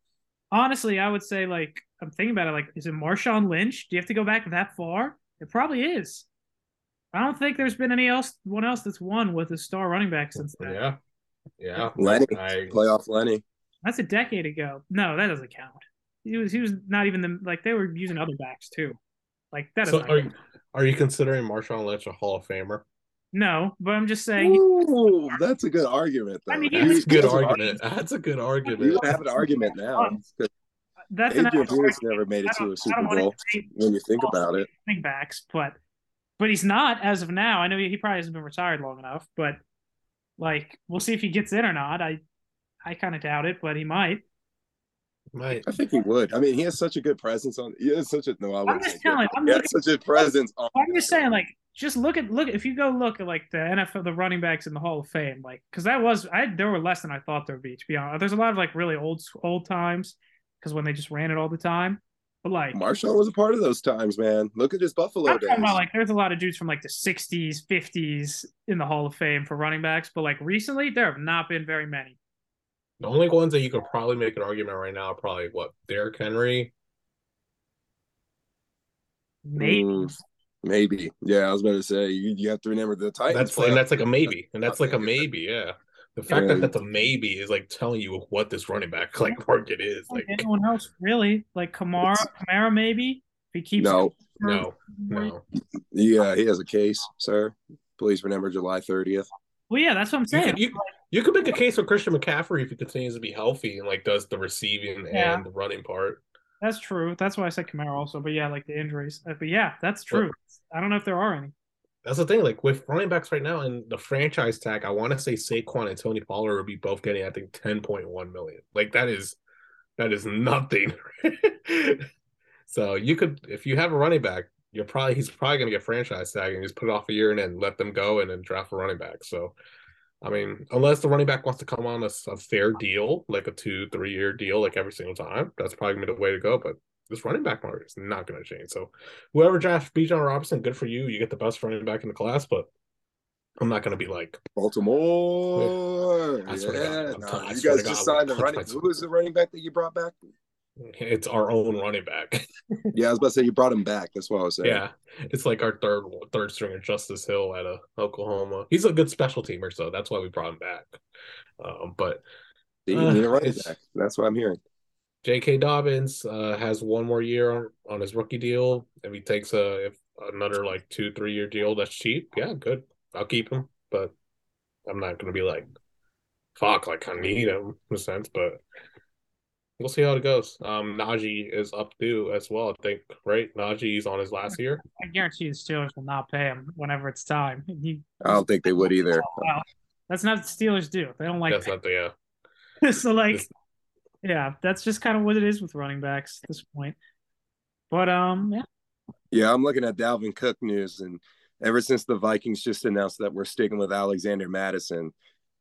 Honestly, I would say like I'm thinking about it. Like, is it Marshawn Lynch? Do you have to go back that far? It probably is. I don't think there's been any else one else that's won with a star running back since then. Yeah, yeah. Lenny, I, playoff Lenny. That's a decade ago. No, that doesn't count. He was he was not even the like they were using other backs too. Like that so are you, are you considering Marshawn Lynch a Hall of Famer? No, but I'm just saying Ooh, that's a good argument, though. I mean, he's That's a good he argument. That's a good You argument. would have an argument now. Um, that's Adrian Pierce never made it to don't- a I Super Bowl when you think about it. running backs, but but he's not as of now. I know he probably hasn't been retired long enough, but like we'll see if he gets in or not. I I kind of doubt it, but he might. Might. I think he would. I mean, he has such a good presence on. He has such a no. I wouldn't just say good. telling- I'm He has looking- such a presence on. I'm just saying, like, just look at look if you go look at like the NFL, the running backs in the Hall of Fame, like, because that was I there were less than I thought there would be. To be honest, there's a lot of like really old old times because when they just ran it all the time, but like. Marshall was a part of those times, man. Look at his Buffalo I'm days. talking about like there's a lot of dudes from like the 60s, 50s in the Hall of Fame for running backs, but like recently there have not been very many. The only ones that you could probably make an argument right now are probably what Derrick Henry. Maybe Mm, maybe. Yeah, I was about to say you, you have to remember the Titans. That's play and that's like a maybe, and that's like a maybe. Yeah, the fact Yeah. that that's a maybe is like telling you what this running back like market is. like Like anyone else really like Kamara, Kamara maybe if he keeps No, no, no. yeah, he has a case, sir. Please remember July 30th. Well, yeah, that's what I'm You saying. could, you, you could make a case for Christian McCaffrey if he continues to be healthy and like does the receiving Yeah. and the running part. That's true. That's why I said Kamara also. But yeah, like the injuries. Uh, But yeah, that's true. I don't know if there are any. That's the thing. Like with running backs right now and the franchise tag, I want to say Saquon and Tony Pollard would be both getting, I think, ten point one million. Like that is that is nothing. so you could, if you have a running back, you're probably he's probably gonna get franchise tag and just put it off a year and then let them go and then draft a running back. So. I mean, unless the running back wants to come on a fair deal, like a two, three year deal, like every single time, that's probably gonna be the way to go. But this running back market is not going to change. So whoever drafts Bijan Robinson, good for you. You get the best running back in the class, but I'm not going to be like, Baltimore. I swear to God, yeah, nah, you guys just God, signed a I'll running. Who was the running back that you brought back? It's our own running back. Yeah, I was about to say you brought him back. That's what I was saying. yeah, it's like our third third stringer, Justice Hill at uh, Oklahoma. He's a good special teamer, so that's why we brought him back. Um, but See, you Uh, need a running back. That's what I'm hearing. J.K. Dobbins uh, has one more year on, on his rookie deal. If he takes a if another like two three year deal, that's cheap. Yeah, good. I'll keep him. but I'm not going to be like, fuck, like I need him in a sense, but we'll see how it goes. Um, Najee is up due as well, I think, right? Najee's on his last year. I guarantee the Steelers will not pay him whenever it's time. He, I don't think they would either. well, that's not what the Steelers do. They don't like That's not the uh, so like This- yeah, that's just kind of what it is with running backs at this point. But um yeah, Yeah, I'm looking at Dalvin Cook news, and ever since the Vikings just announced that we're sticking with Alexander Mattison,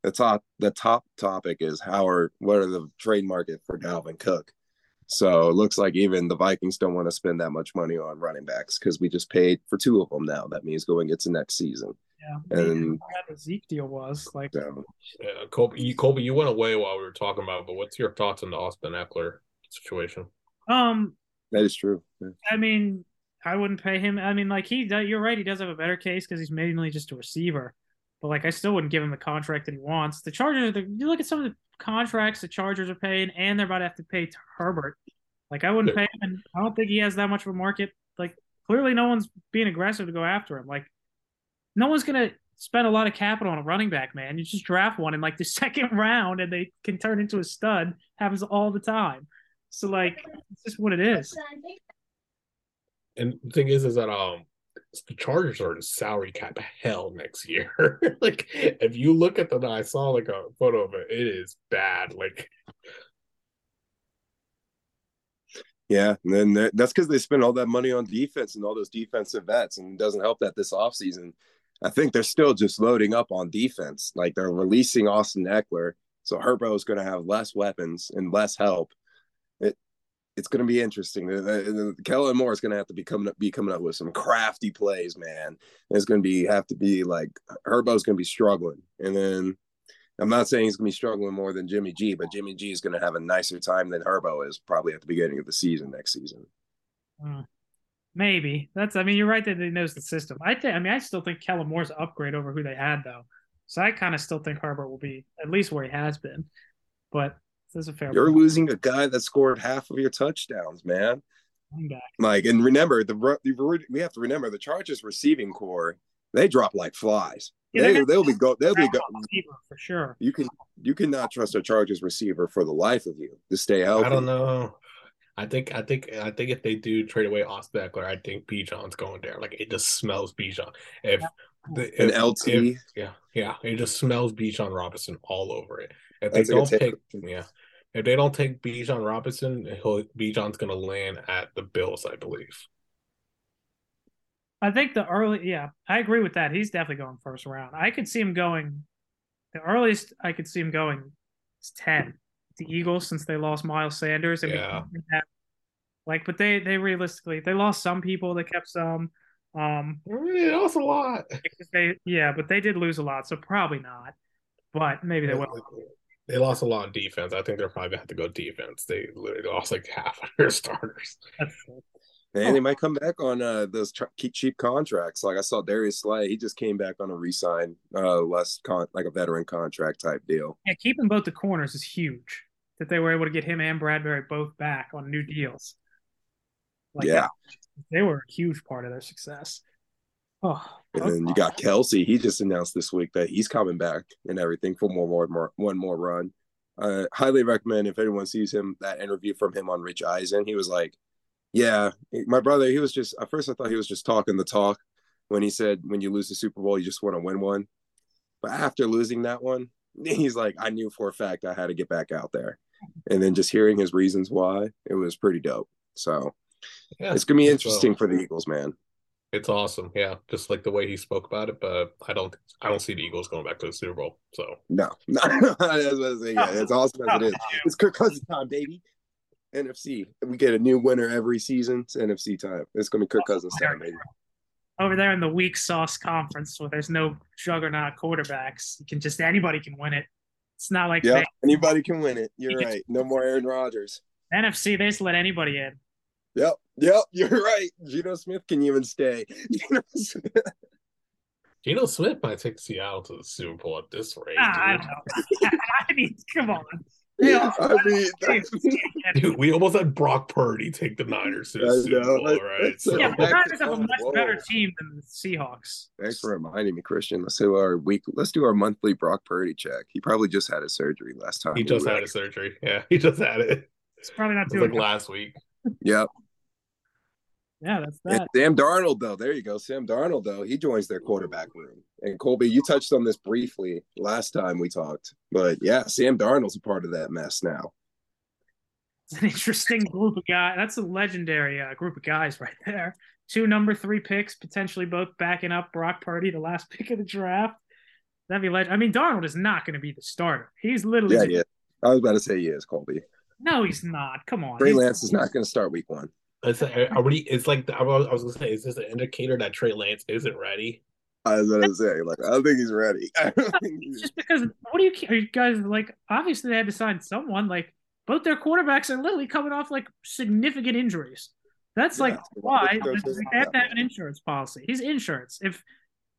the top the top topic is how are what are the trade market for Dalvin Cook. So it looks like even the Vikings don't want to spend that much money on running backs because we just paid for two of them now. That means going into next season. yeah. And How the Zeke deal was like so, yeah, Colby. You, Colby, you went away while we were talking about, it, but what's your thoughts on the Austin Ekeler situation? um that is true. Yeah. I mean, I wouldn't pay him. I mean, like he, you're right. He does have a better case because he's mainly just a receiver. But like, I still wouldn't give him the contract that he wants. The Chargers, the, you look at some of the contracts the Chargers are paying, and they're about to have to pay Herbert. Like, I wouldn't pay him, and I don't think he has that much of a market. Like, clearly, no one's being aggressive to go after him. Like, no one's gonna spend a lot of capital on a running back, man. You just draft one in like the second round, and they can turn into a stud. Happens all the time. So like, it's just what it is. And the thing is, is that um, the Chargers are in salary cap hell next year. like, if you look at the, I saw like a photo of it. It is bad. Like, Yeah, and then that's because they spend all that money on defense and all those defensive vets, and it doesn't help that this offseason, I think they're still just loading up on defense. Like they're releasing Austin Ekeler, so Herbo is going to have less weapons and less help. It it's going to be interesting. Kellen Moore is going to have to be coming up, be coming up with some crafty plays, man. It's going to be have to be like Herbo's going to be struggling, and then I'm not saying he's going to be struggling more than Jimmy G, but Jimmy G is going to have a nicer time than Herbo is probably at the beginning of the season next season. Uh, maybe that's. I mean, you're right that he knows the system. I think. I mean, I still think Kellen Moore's upgrade over who they had though. So I kind of still think Herbert will be at least where he has been. But this is a fair You're point. losing a guy that scored half of your touchdowns, man. Running back. Like, and remember the the- we have to remember the Chargers receiving core. They drop like flies. Yeah, they they're they'll be go they'll be go. Receiver for sure. You can you cannot trust a Chargers receiver for the life of you to stay healthy. I don't know. I think, I think, I think if they do trade away Austin Ekeler, I think Bijan's going there. Like it just smells Bijan. If the An if- LT. if- yeah, yeah, it just smells Bijan Robinson all over it. If they That's a don't take. take, yeah, if they don't take Bijan Robinson, he'll, Bijan's going to land at the Bills, I believe. I think the early. Yeah, I agree with that. He's definitely going first round. I could see him going. The earliest I could see him going is ten. The Eagles, since they lost Miles Sanders, and Yeah. didn't like, but they they realistically they lost some people. They kept some. Um, It was a lot. they yeah, but they did lose a lot, so probably not. But maybe they will. They lost a lot on defense. I think they're probably going to have to go defense. They literally lost like half of their starters. That's true. And they might come back on uh, those tr- cheap contracts. Like I saw Darius Slay, he just came back on a resign, uh, less con- like a veteran contract type deal. Yeah, keeping both the corners is huge. That they were able to get him and Bradberry both back on new deals. Like Yeah. that, they were a huge part of their success. Oh, And then you got Kelce. He just announced this week that he's coming back and everything for one more, more one more run. Uh, highly recommend if anyone sees him that interview from him on Rich Eisen. He was like, "Yeah, my brother." He was just at first I thought he was just talking the talk when he said, "When you lose the Super Bowl, you just want to win one." But after losing that one, he's like, "I knew for a fact I had to get back out there." And then just hearing his reasons why, it was pretty dope. So Yeah, it's gonna be so- interesting for the Eagles, man. It's awesome, yeah. Just like the way he spoke about it, but I don't, I don't see the Eagles going back to the Super Bowl. So No, no, that's what I'm saying. Yeah, it's awesome as it is. It's Kirk Cousins time, baby. NFC. We get a new winner every season. It's NFC time. It's gonna be Kirk Cousins time, baby. over there in the weak sauce conference where there's no juggernaut quarterbacks, you can just anybody can win it. It's not like Yeah, anybody can win it. You're right. No more Aaron Rodgers. NFC. They just let anybody in. Yep, yep. You're right. Geno Smith can even stay. Geno Smith. Geno Smith might take Seattle to the Super Bowl at this rate. Ah, I don't know. I mean, come on. They all- I mean, that's, Dude, we almost had Brock Purdy take the Niners to the Super know, Bowl, that- right? that's So, yeah, back the Niners have a Whoa. much better team than the Seahawks. Thanks for reminding me, Christian. Let's do our week. Let's do our monthly Brock Purdy check. He probably just had his surgery last time. he just had his surgery. Yeah, he just had it. It's probably not It doing like last week. Yep. Yeah, that's And that. Sam Darnold, though, there you go. Sam Darnold, though, he joins their quarterback room. And Colby, you touched on this briefly last time we talked, but yeah, Sam Darnold's a part of that mess now. It's an interesting group of guys. That's a legendary uh, group of guys right there. Two number three picks, potentially both backing up Brock Purdy, the last pick of the draft. That'd be legend. I mean, Darnold is not going to be the starter. He's literally Yeah, yeah. I was about to say he is, Colby. no, he's not. Come on, Trey Lance is not going to start week one. It's, are we, it's like I was, I was gonna say, is this an indicator that Trey Lance isn't ready? I was going to say, like, I don't think he's ready. Think It's just because what do you are you guys like? Obviously, they had to sign someone. Like both their quarterbacks are literally coming off like significant injuries. That's like why they have to have an insurance policy. He's insurance. If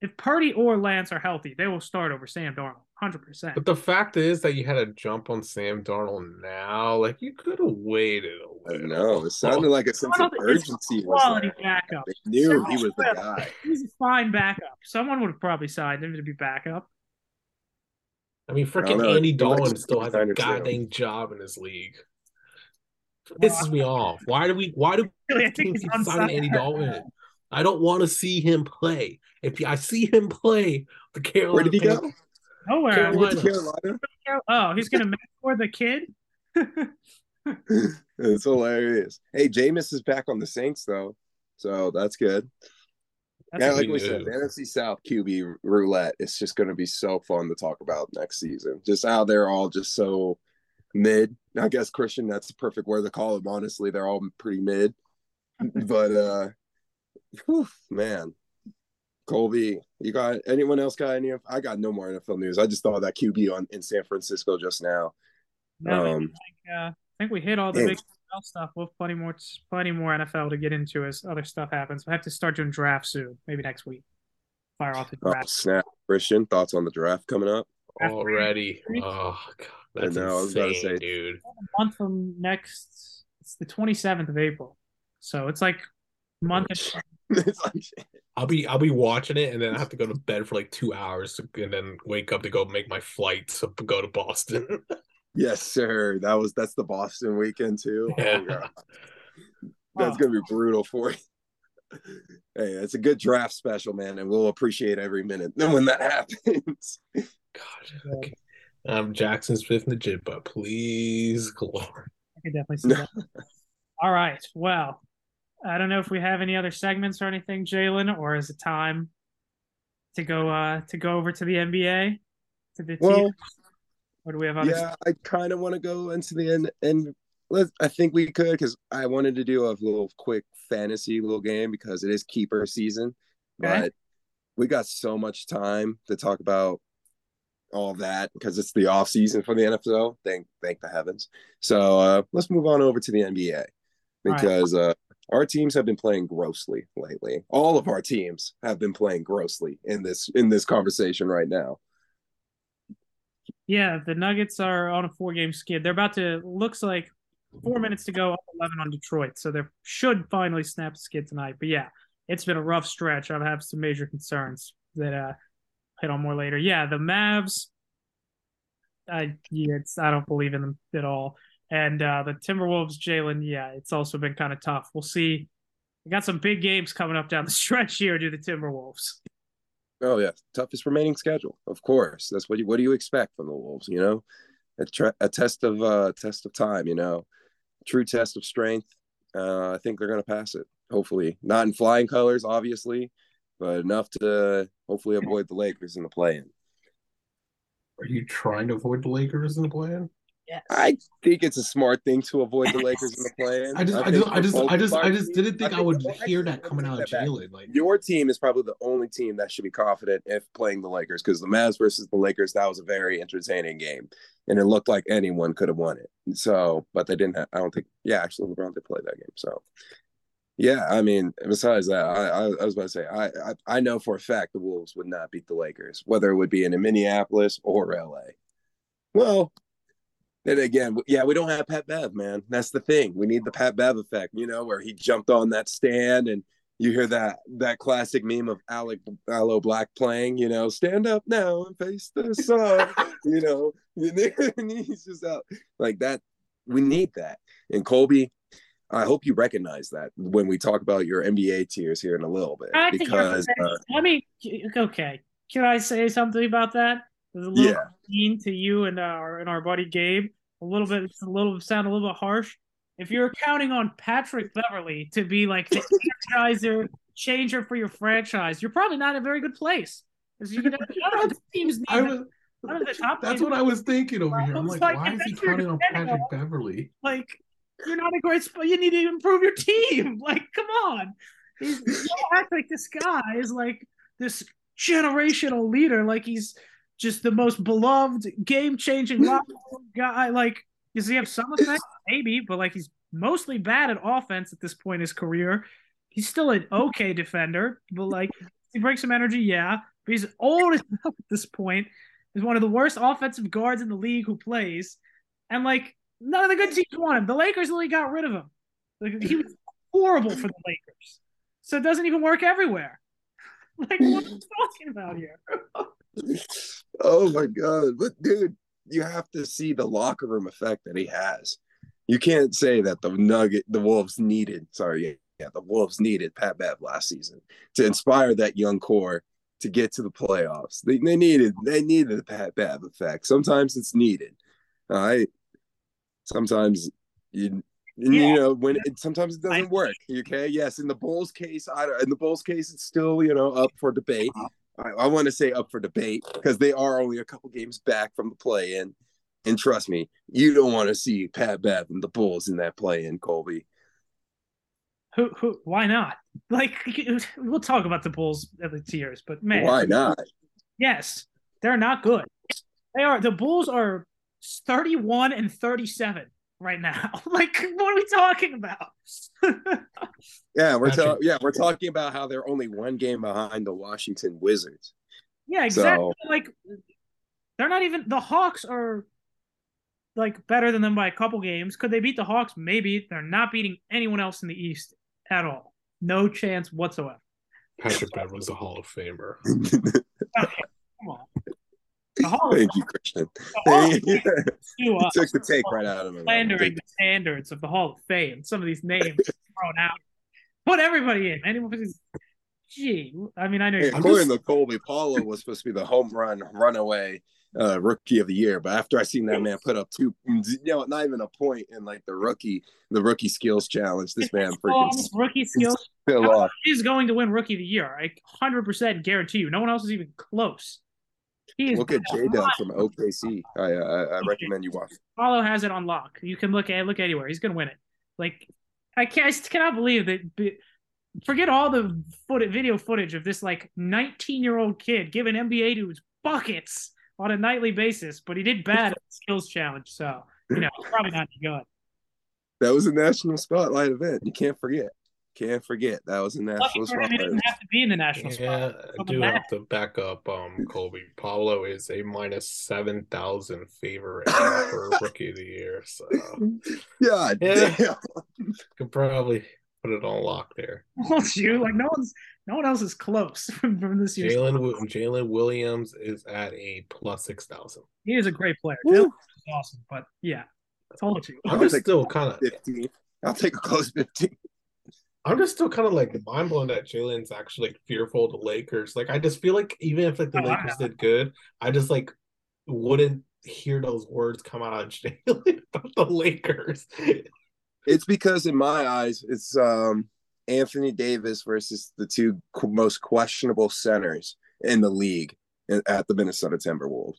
if Purdy or Lance are healthy, they will start over Sam Darnold, hundred percent. But the fact is that you had to jump on Sam Darnold now. Like you could have waited a I little. I don't know. It sounded like a sense of Darnold is urgency was Quality there. backup. They knew he was the guy. He's a fine backup. Someone would have probably signed him to be backup. I mean, freaking know. Andy I feel Dalton still has a kind of true. goddamn job in this league. Pisses me off. Why do we? Why do Really, I teams keep signing. Andy Dalton? I don't want to see him play. If I see him play, the Carolina. Where did he go? Nowhere. He went to Carolina. Carolina. Oh, he's gonna mentor the kid. It's hilarious. Hey, Jameis is back on the Saints though, so that's good. That's yeah, like we we said, knew. the NFC South QB roulette is just going to be so fun to talk about next season. Just how they're all just so mid. I guess Christian, that's the perfect word to call them. Honestly, they're all pretty mid. but uh, whew, man, Colby, you got anyone else got any? I got no more NFL news. I just thought that QB on in San Francisco just now. No, I Um, think, uh, I think we hit all the yeah. big NFL stuff. We'll have plenty more, plenty more NFL to get into as other stuff happens. We have to start doing drafts soon, maybe next week. Fire off the Oh draft. snap, Christian, thoughts on the draft coming up? already. Oh god, that's I know, I was about to insane, say- dude. A month from next, it's the twenty seventh of April, so it's like a month. And- It's like- I'll be I'll be watching it and then I have to go to bed for like two hours and then wake up to go make my flight to go to Boston. Yes, sir. That was that's the Boston weekend too. Yeah. Oh, That's Oh. gonna be brutal for you. Hey, it's a good draft special, man, and we'll appreciate every minute when that happens. God, okay. um, Jackson's fifth legit, but please, Lord. I could definitely see that. All right. Well, I don't know if we have any other segments or anything, Jalen, or is it time to go uh to go over to the NBA to the Well, team? Or do we have other? yeah, I kind of want to go into the end, and let I think we could because I wanted to do a little quick fantasy little game because it is keeper season, Okay. but we got so much time to talk about all that because it's the off season for the NFL. Thank thank the heavens. So uh, let's move on over to the NBA All right. because uh, our teams have been playing grossly lately. All of our teams have been playing grossly in this in this conversation right now. Yeah, the Nuggets are on a four-game skid. They're about to. Looks like four minutes to go, eleven on Detroit. So they should finally snap the skid tonight. But yeah, it's been a rough stretch. I have some major concerns that uh hit on more later. Yeah, the Mavs. I yeah, it's I don't believe in them at all. And uh the Timberwolves, Jalen. Yeah, it's also been kind of tough. We'll see. We got some big games coming up down the stretch here. Do the Timberwolves? Oh yeah, toughest remaining schedule. Of course, that's what you what do you expect from the Wolves? You know, a, tre- a test of uh test of time. You know, true test of strength. Uh, I think they're gonna pass it. Hopefully, not in flying colors, obviously, but enough to hopefully avoid the Lakers in the play-in. Are you trying to avoid the Lakers in the plan? Yes. I think it's a smart thing to avoid the Lakers in the play-in. I just, I, think just, I just, I just, I just didn't think I, think- would hear that coming out of that back. Jalen. Like, Your team is probably the only team that should be confident if playing the Lakers because the Mavs versus the Lakers that was a very entertaining game, and it looked like anyone could have won it. So, but they didn't. Have, I don't think. Yeah, actually, LeBron did play that game. So, yeah, I mean, besides that, I, I, I was about to say, I, I I know for a fact the Wolves would not beat the Lakers, whether it would be in Minneapolis or LA. Well, And again, yeah, we don't have Pat Bev, man. That's the thing. We need the Pat Bev effect, you know, where he jumped on that stand and you hear that that classic meme of Alec Aloe Blacc playing, you know, stand up now and face the sun, you know, and he's just out like that. We need that. And Colby, I hope you recognize that when we talk about your NBA tiers here in a little bit, I think because uh, let me okay. Can I say something about that? Was a little Yeah. mean to you and our and our buddy Gabe. A little bit, it's a little sound a little bit harsh. If you're counting on Patrick Beverley to be like the energizer changer for your franchise, you're probably not in a very good place. you- none of the teams need I was, None of the top that's what I was thinking over here. I'm like, like, why is he counting on Patrick Beverley? like you're not a great spot. You need to improve your team. Like, come on. He's, you act like this guy is like this generational leader. Like he's just the most beloved, game changing mm-hmm. guy. Like, does he have some effect? Maybe, but like he's mostly bad at offense at this point in his career. He's still an okay defender, but like he breaks some energy, yeah. But he's old enough at this point. He's one of the worst offensive guards in the league who plays. And like none of the good teams want him. The Lakers literally got rid of him. Like, he was horrible for the Lakers. So it doesn't even work everywhere. Like what are we talking about here? oh my god. But dude you have to see the locker room effect that he has. You can't say that the nugget the wolves needed sorry yeah the wolves needed pat bev last season to inspire that young core to get to the playoffs. They, they needed they needed the pat bev effect. Sometimes it's needed all right? Sometimes you Yeah. you know when it sometimes it doesn't work okay yes in the bulls case i don't in the bulls case it's still you know up for debate uh-huh. I, I want to say up for debate because they are only a couple games back from the play in. And trust me, you don't want to see Pat Bev and the Bulls in that play in, Colby. Who who why not? Like we'll talk about the Bulls at the tiers, but man, Why not? yes, they're not good. They are the Bulls are 31 and 37 right now. like what are we talking about? Yeah, we're Patrick- ta- yeah, we're talking about how they're only one game behind the Washington Wizards. Yeah, exactly. So- Like they're not even the Hawks are like better than them by a couple games. Could they beat the Hawks? Maybe. They're not beating anyone else in the East at all. No chance whatsoever. Patrick Beverley's a Hall of Famer. Come on. The Hall Thank you, Christian. the of you Fame took the take right out of me. slandering the standards of the Hall of Fame. Some of these names thrown out. Put everybody in. Anyone gee. I mean, I know Hey, according to Colby, Paolo was supposed to be the home run runaway uh, rookie of the year, but after I seen that man put up two, you know, not even a point in like the rookie, the rookie skills challenge, this man freaking rookie skills. off. He's going to win Rookie of the Year. I 100% guarantee you. No one else is even close. He Look at J Dub from OKC. I, I I recommend you watch. Paolo has it on lock. You can look at look anywhere. He's gonna win it. Like I can't I cannot believe that. Forget all the foot video footage of this like 19 year old kid giving NBA dudes buckets on a nightly basis, but he did bad at the skills challenge. So you know probably not good. That was a national spotlight event. You can't forget. Can't forget that was a Lucky national for him, he spotlight. doesn't have to be in the national Yeah, spot. I do have to back up um Colby. Paolo is a minus seven thousand favorite for rookie of the year, so God Yeah. damn. could probably put it on lock there. Won't you? Like no one's no one else is close from, from this year. Jalen Jalen Williams is at a plus six thousand. He is a great player. Woo. Is awesome, but yeah, told you. I'm I'll just take- still kind of 15. I'll take a close 15. I'm just still kind of like mind blown that Jalen's actually like, fearful of the Lakers. Like I just feel like even if like the Oh, Lakers did good, I just like wouldn't hear those words come out of Jalen about the Lakers. It's because in my eyes, it's um Anthony Davis versus the two qu- most questionable centers in the league at the Minnesota Timberwolves.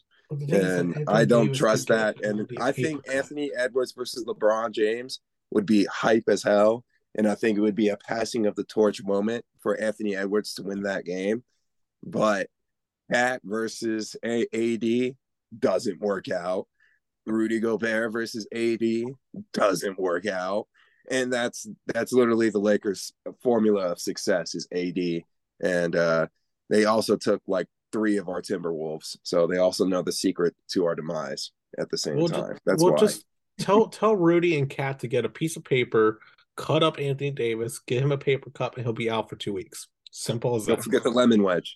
And I don't trust that. And I think Anthony Edwards versus LeBron James would be hype as hell. And I think it would be a passing of the torch moment for Anthony Edwards to win that game. But Pat versus A- AD doesn't work out. Rudy Gobert versus AD doesn't work out. And that's that's literally the Lakers formula of success is AD. And uh they also took like three of our Timberwolves. So they also know the secret to our demise. at the same We'll time. ju- That's we'll why. just tell tell Rudy and KAT to get a piece of paper, cut up Anthony Davis, get him a paper cup, and he'll be out for two weeks. Simple as Don't that. forget the lemon wedge.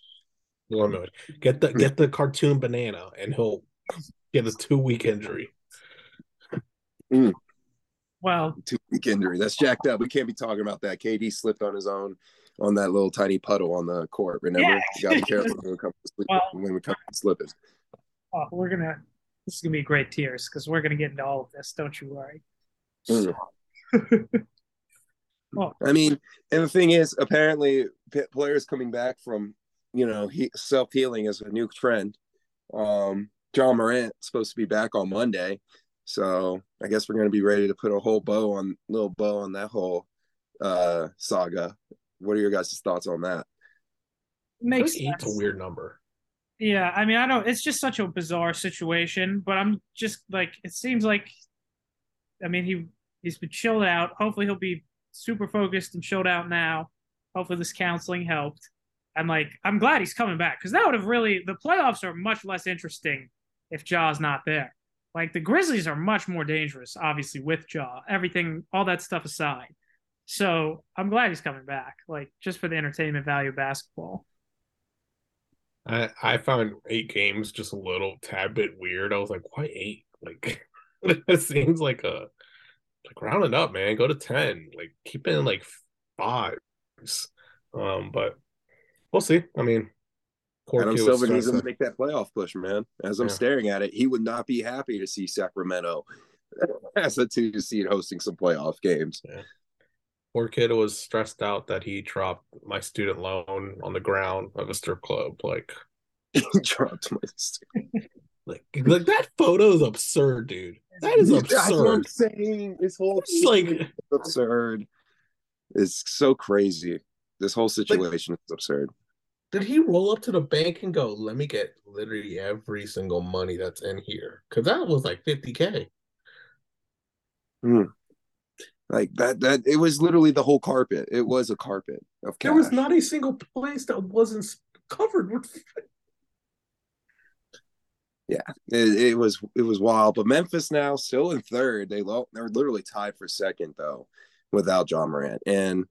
Lemon. wedge. Get the get the cartoon banana, and he'll get a two week injury. Well, Two week injury. That's jacked up. We can't be talking about that. KD slipped on his own on that little tiny puddle on the court. Remember? Yeah. You gotta be careful when we come to sleep Well- when we come to slipping. oh, we're gonna. This is gonna be great tiers because we're gonna get into all of this. Don't you worry. Mm. Oh, I mean, and the thing is, apparently, players coming back from you know he, self healing is a new trend. Um, John Morant supposed to be back on Monday, so I guess we're going to be ready to put a whole bow on little bow on that whole uh saga. What are your guys' thoughts on that? makes Like eight's a weird number. Yeah, I mean, I don't. It's just such a bizarre situation, but I'm just like, it seems like, I mean, he he's been chilled out. Hopefully, he'll be super focused and chilled out now. Hopefully, this counseling helped. And like, I'm glad he's coming back because that would have really the playoffs are much less interesting if Ja's not there. Like the Grizzlies are much more dangerous, obviously, with Jaw. Everything, all that stuff aside. So I'm glad he's coming back, like just for the entertainment value of basketball. I I found eight games just a little tad bit weird. I was like, why eight? Like it seems like a like round it up, man. Go to ten. Like keep it in like fives. Um, but we'll see. I mean, poor Adam Silver needs to make that playoff push, man. As I'm Yeah. staring at it, he would not be happy to see Sacramento as a two seed hosting some playoff games. Poor kid was stressed out that he dropped my student loan on the ground of a strip club. Like, he dropped my like, like that photo is absurd, dude. That is That's what I'm absurd. saying. This whole It's like absurd. It's so crazy. This whole situation is absurd. Did he roll up to the bank and go, let me get literally every single money that's in here? Because that was like 50K. Hmm. Like that that it was literally the whole carpet. It was a carpet of cash. There was not a single place that wasn't covered with. It, it was it was wild. But Memphis now still in third. They lo- they're literally tied for second though, without John Morant. And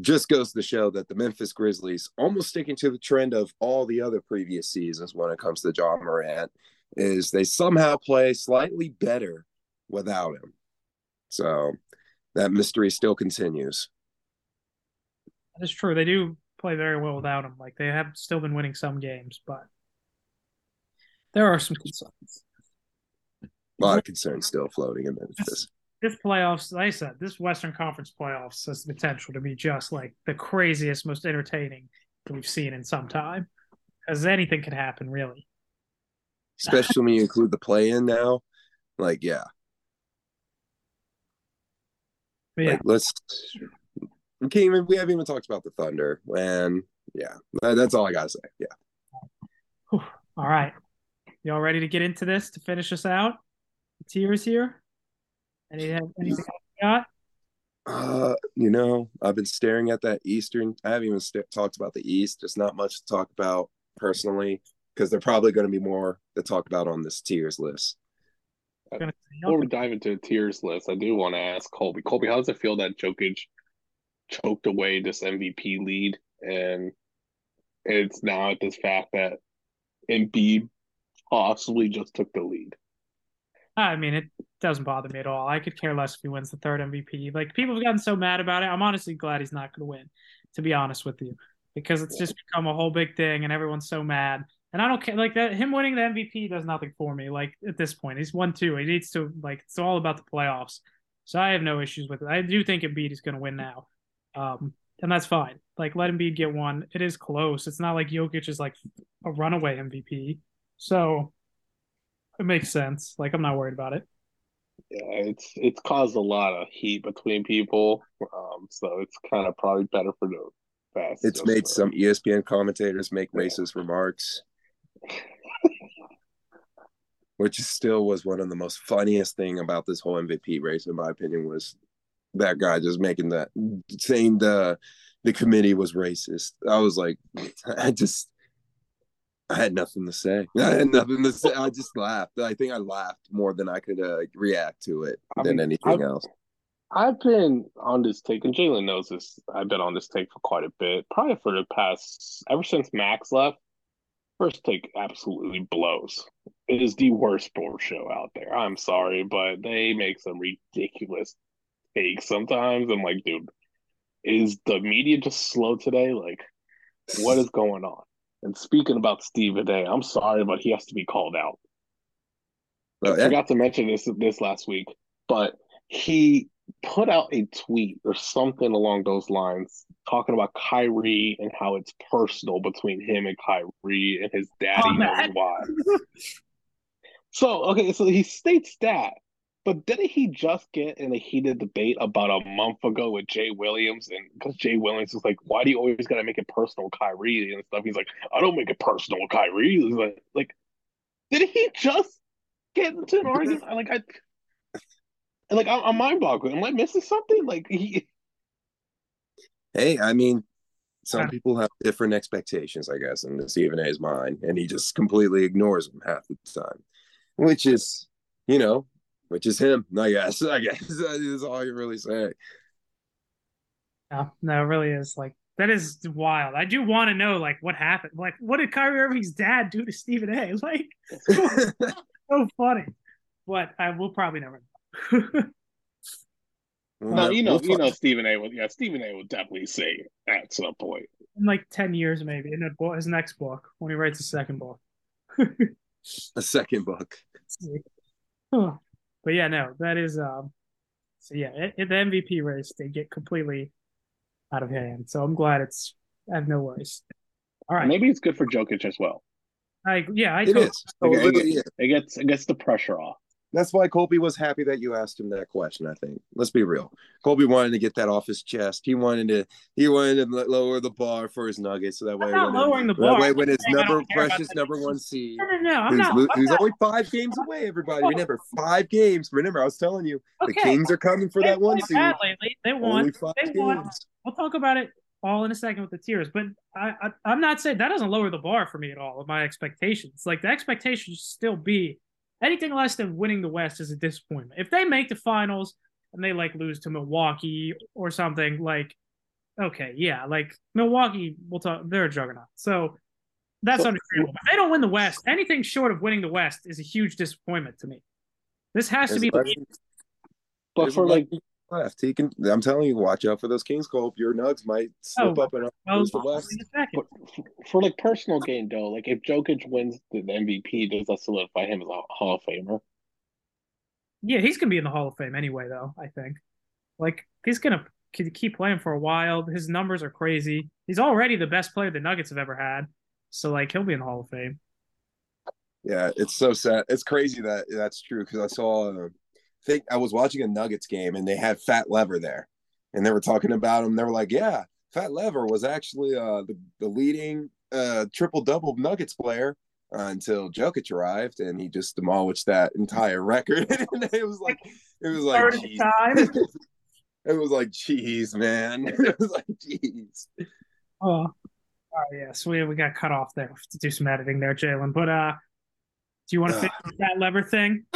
just goes to show that the Memphis Grizzlies, almost sticking to the trend of all the other previous seasons when it comes to John Morant, is they somehow play slightly better without him. So that mystery still continues. That's true. They do play very well without him. Like they have still been winning some games, but there are some concerns. A lot of concerns still floating in Memphis. This playoffs, like I said, this Western Conference playoffs has the potential to be just like the craziest, most entertaining that we've seen in some time. Because anything can happen, really. Especially when you include the play in now. Like, yeah. But yeah, Like, let's. We can't even. We haven't even talked about the Thunder. And yeah, that's all I gotta say. Yeah. All right. Y'all ready to get into this to finish us out? Tiers here. Any anything else you got? Uh, you know, I've been staring at that Eastern. I haven't even st- talked about the East. There's not much to talk about personally because they're probably going to be more to talk about on this tiers list. Before we dive into the tiers list, I do want to ask Colby. Colby, how does it feel that Jokic choked away this MVP lead, and it's now at this fact that Embiid possibly just took the lead? I mean, it doesn't bother me at all. I could care less if he wins the third MVP. Like people have gotten so mad about it. I'm honestly glad he's not going to win. To be honest with you, because it's just become a whole big thing, and everyone's so mad. And I don't care. Like that, him winning the MVP does nothing for me. Like at this point, he's won two. He needs to like. It's all about the playoffs. So I have no issues with it. I do think Embiid is going to win now, um, and that's fine. Like let Embiid get one. It is close. It's not like Jokic is like a runaway MVP. So it makes sense. Like I'm not worried about it. Yeah, it's it's caused a lot of heat between people, um, so it's kind of probably better for the best. It's made to- some ESPN commentators make racist remarks, which still was one of the most funniest thing about this whole MVP race, in my opinion, was that guy just making that saying the the committee was racist. I was like, I just I had nothing to say. I had nothing to say. I just laughed. I think I laughed more than I could uh, react to it I than mean, anything I- else. I've been on this take, and Jalen knows this. I've been on this take for quite a bit, probably for the past ever since Max left. First take absolutely blows. It is the worst sports show out there. I'm sorry, but they make some ridiculous takes sometimes. I'm like, dude, is the media just slow today? Like, what is going on? And speaking about Steve today, I'm sorry, but he has to be called out. Oh, I forgot to mention this this last week, but he put out a tweet or something along those lines talking about Kyrie and how it's personal between him and Kyrie and his daddy Oh, knows man. why. So okay, so he states that, but didn't he just get in a heated debate about a month ago with Jay Williams? And because Jay Williams was like, "Why do you always gotta make it personal, with Kyrie and stuff?" He's like, "I don't make it personal, with Kyrie." He's like, like, did he just get into an argument? Like I, like I'm, I'm mind boggling. Am I missing something? Like he, Hey, I mean, some Yeah. people have different expectations, I guess, and Stephen A is mine, and he just completely ignores them half the time, which is, you know, which is him. I guess. I guess that is all you really say. No, no, it really is like that is wild. I do want to know like what happened. Like, what did Kyrie Irving's dad do to Stephen A? Like, so funny. But I will probably never know. no, you know, We'll you know, Stephen A. Would, yeah, Stephen A. would definitely say at some point. In like ten years, maybe in a his next book when he writes his second book. a second book. Huh. But yeah, no, that is um. So yeah, it, it- the MVP race they get completely out of hand. So I'm glad it's. I have no worries. All right, Maybe it's good for Jokic as well. I yeah, I It totally- is. So, Okay, look, yeah. It gets it gets the pressure off. That's why Colby was happy that you asked him that question. I think. Let's be real. Colby wanted to get that off his chest. He wanted to. He wanted to lower the bar for his Nuggets, so that way. not when lowering the that bar. way, when his I'm saying I don't number precious number one seed, No, no, no. I'm not. lo- I'm who's not- only five games away. Everybody, remember five games. Remember, I was telling you okay. the Kings are coming for They that one seed. lately. They won. They won. games. We'll talk about it all in a second with the tiers. but I, I I'm not saying that doesn't lower the bar for me at all. Of my expectations, like the expectations, should still be anything less than winning the West is a disappointment. If they make the finals and they like lose to Milwaukee or something, like okay, yeah, like Milwaukee, we'll talk. They're a juggernaut, so that's So- understandable. If they don't win the West, anything short of winning the West is a huge disappointment to me. This has to be But for like 11 left, he can. I'm telling you, watch out for those Kings. Cole, your Nugs might slip Oh, up and well, lose the West. in. But for like personal gain though, like if Jokic wins the MVP, does that solidify him as a Hall of Famer? Yeah, he's gonna be in the Hall of Fame anyway, though. I think, like, he's gonna keep playing for a while. His numbers are crazy. He's already the best player the Nuggets have ever had, so like he'll be in the Hall of Fame. Yeah, it's so sad. It's crazy that that's true because I saw. Uh, think I was watching a Nuggets game and they had Fat Lever there, and they were talking about him. They were like, "Yeah, Fat Lever was actually uh, the the leading uh, triple double Nuggets player." Uh, until Jokic arrived and he just demolished that entire record. and it was like, it was like, Third geez. time. it was like, geez, man. it was like, geez. Oh, oh yeah. So we we got cut off there to do some editing there, Jalen. But uh, do you want to Ugh. finish that lever thing?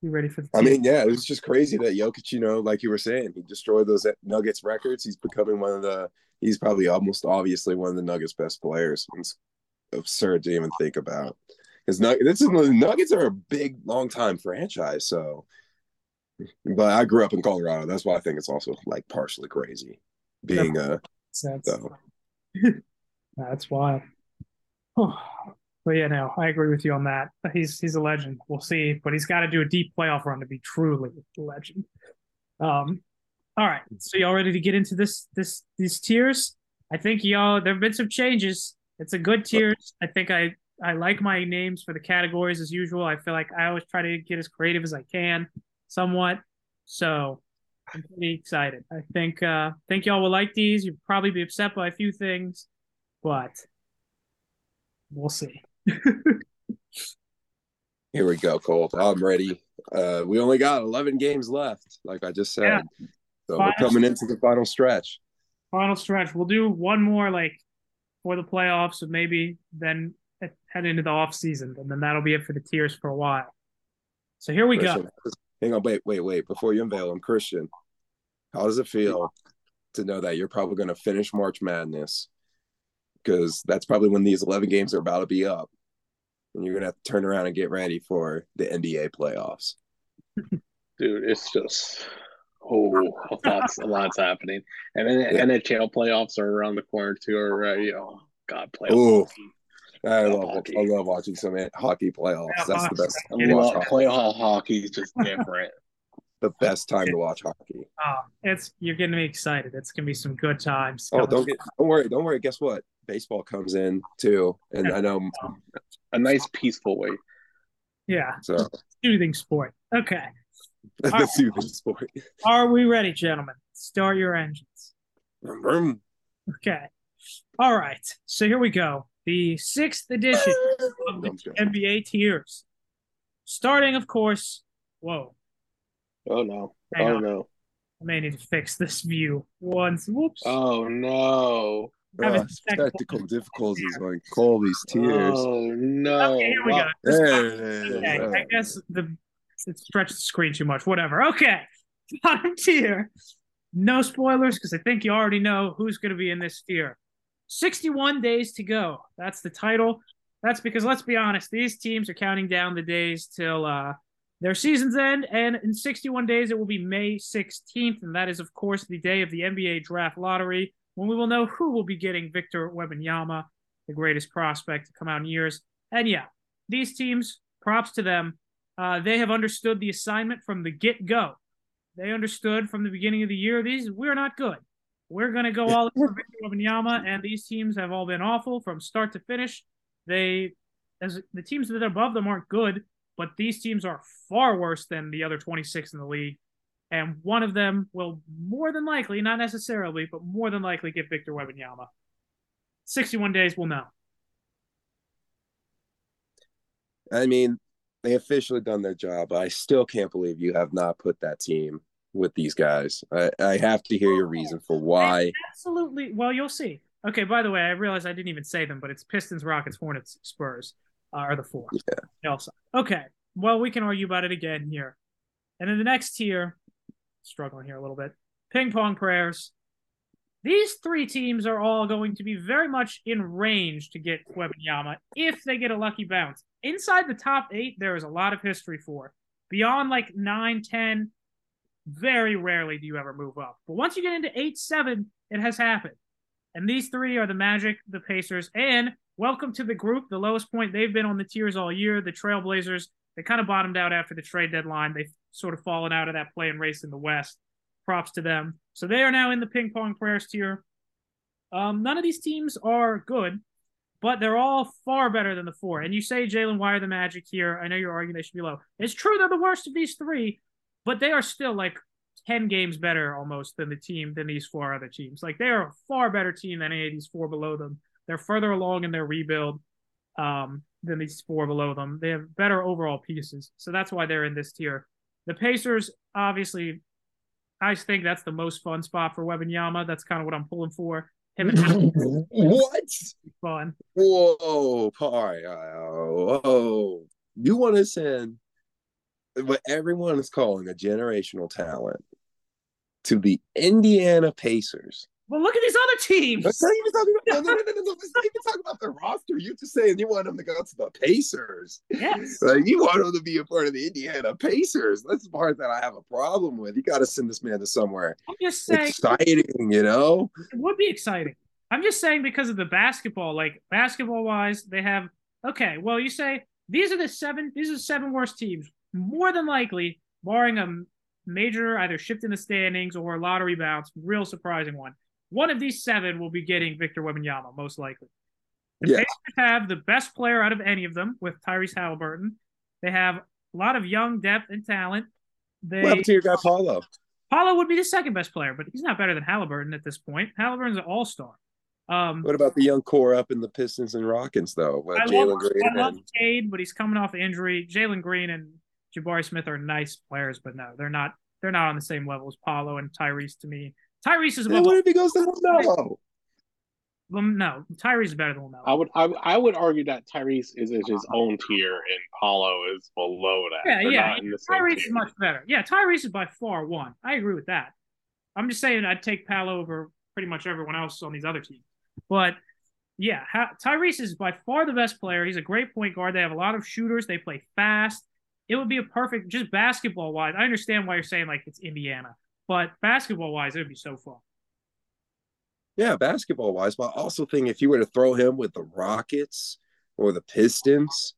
You ready for the? I mean, yeah, it was just crazy that Jokic, you know, like you were saying, he destroyed those Nuggets records. He's becoming one of the, he's probably almost obviously one of the Nuggets best players. It's absurd to even think about. Because this is the Nuggets are a big, long time franchise. So, but I grew up in Colorado. That's why I think it's also like partially crazy being a. that's so. that's wild. But yeah, no, I agree with you on that. He's he's a legend. We'll see, but he's got to do a deep playoff run to be truly a legend. Um, all right, so y'all ready to get into this this these tiers? I think y'all there have been some changes. It's a good tiers. I think I I like my names for the categories as usual. I feel like I always try to get as creative as I can, somewhat. So I'm pretty excited. I think uh think y'all will like these. You'll probably be upset by a few things, but we'll see. Here we go, Colt. I'm ready. Uh, we only got 11 games left, like I just said. Yeah. So Final we're coming into the final stretch. Final stretch. We'll do one more like for the playoffs, and maybe then head into the off season, and then that'll be it for the tiers for a while. So here we Christian, go. hang on, wait, wait, wait. Before you unveil them, Christian, how does it feel to know that you're probably going to finish March Madness? Because that's probably when these 11 games are about to be up. And you're going to have to turn around and get ready for the NBA playoffs. Dude, it's just oh, a lot's a lot's happening, and then Yeah. NHL playoffs are around the corner too. Already, oh God, playoffs. Ooh. I Yeah, love hockey. I love watching some hockey playoffs. Yeah, That's the best. I time love hockey. playoff hockey is just different. The uh, best time to watch hockey. Oh, it's you're getting me excited. It's gonna be some good times. Oh, don't get don't worry, don't worry. Guess what? Baseball comes in too, and I know oh. A nice peaceful way. Yeah, so. soothing sport. Okay. the soothing sport. Are we ready, gentlemen? Start your engines. Vroom, vroom. Okay. All right. So here we go. The sixth edition of the NBA tiers. Starting, of course. Whoa. Oh no! Hang oh on. no! I may need to fix this view once. Whoops. Oh no! Having Uh, technical technical difficulties on Colby's tiers. Oh no! Okay, here we Wow. go. There it is. Okay, I guess the it stretched the screen too much. Whatever. Okay. Bottom tier. No spoilers because I think you already know who's going to be in this tier. 61 days to go. That's the title. That's because let's be honest, these teams are counting down the days till uh, their seasons end, and in 61 days it will be May 16th, and that is of course the day of the NBA draft lottery when we will know who will be getting Victor Wembanyama, the greatest prospect to come out in years. And yeah, these teams, props to them. Uh, they have understood the assignment from the get go. They understood from the beginning of the year these we're not good. We're going to go all in for Victor and these teams have all been awful from start to finish. They, as the teams that are above them, aren't good, but these teams are far worse than the other 26 in the league. And one of them will more than likely, not necessarily, but more than likely get Victor Wembanyama. 61 days, we'll know. I mean, they officially done their job, but I still can't believe you have not put that team with these guys. I, I have to hear your reason for oh, why. Absolutely. Well, you'll see. Okay, by the way, I realized I didn't even say them, but it's Pistons, Rockets, Hornets, Spurs uh, are the four. Yeah. Also, okay. Well, we can argue about it again here. And in the next tier, struggling here a little bit, ping pong prayers. These three teams are all going to be very much in range to get Wembanyama if they get a lucky bounce. Inside the top eight, there is a lot of history for. Beyond like nine, ten, very rarely do you ever move up. But once you get into eight, seven, it has happened. And these three are the Magic, the Pacers, and welcome to the group. The lowest point they've been on the tiers all year, the Trailblazers. They kind of bottomed out after the trade deadline. They've sort of fallen out of that play-in race in the West. Props to them. So they are now in the ping pong prayers tier. Um, none of these teams are good, but they're all far better than the four. And you say, Jalen, why are the Magic here? I know you're arguing they should be low. It's true they're the worst of these three, but they are still like 10 games better almost than the team than these four other teams. Like they are a far better team than any of these four below them. They're further along in their rebuild um, than these four below them. They have better overall pieces. So that's why they're in this tier. The Pacers, obviously, I think that's the most fun spot for Wembanyama. That's kind of what I'm pulling for. Him and what? fun. Whoa, Pi. Whoa. You want to send what everyone is calling a generational talent to the Indiana Pacers. Well, look at these other teams. Let's not even talking about no, no, no, no, no. Let's not even talk about the roster. You're just saying you want them to go to the Pacers. Yes. Like you want them to be a part of the Indiana Pacers. That's the part that I have a problem with. You got to send this man to somewhere I'm just saying exciting, you know. it would be exciting. I'm just saying because of the basketball, like basketball wise, they have okay. Well, you say these are the seven. These are the seven worst teams. More than likely, barring a major either shift in the standings or lottery bounce, real surprising one. One of these seven will be getting Victor Wembanyama, most likely. The Yeah. Pacers have the best player out of any of them with Tyrese Halliburton. They have a lot of young depth and talent. They What happened to your guy Paolo? Paolo would be the second best player, but he's not better than Halliburton at this point. Halliburton's an all star. Um, What about the young core up in the Pistons and Rockets though? I Jalen love, Green I love and Cade, but he's coming off injury. Jalen Green and Jabari Smith are nice players, but no, they're not. They're not on the same level as Paulo and Tyrese to me. Tyrese is Hey, above. what if he goes to no? Um, no, Tyrese is better than LaMelo. I would I, I would argue that Tyrese is in his own tier and Paolo is below that. Yeah, They're yeah. not in the same Tyrese is tier. much better. Yeah, Tyrese is by far one. I agree with that. I'm just saying I'd take Pal over pretty much everyone else on these other teams. But yeah, ha- Tyrese is by far the best player. He's a great point guard. They have a lot of shooters. They play fast. It would be a perfect, just basketball wise. I understand why you're saying like it's Indiana, but basketball wise, it would be so fun. Yeah, basketball wise, but I also think if you were to throw him with the Rockets or the Pistons,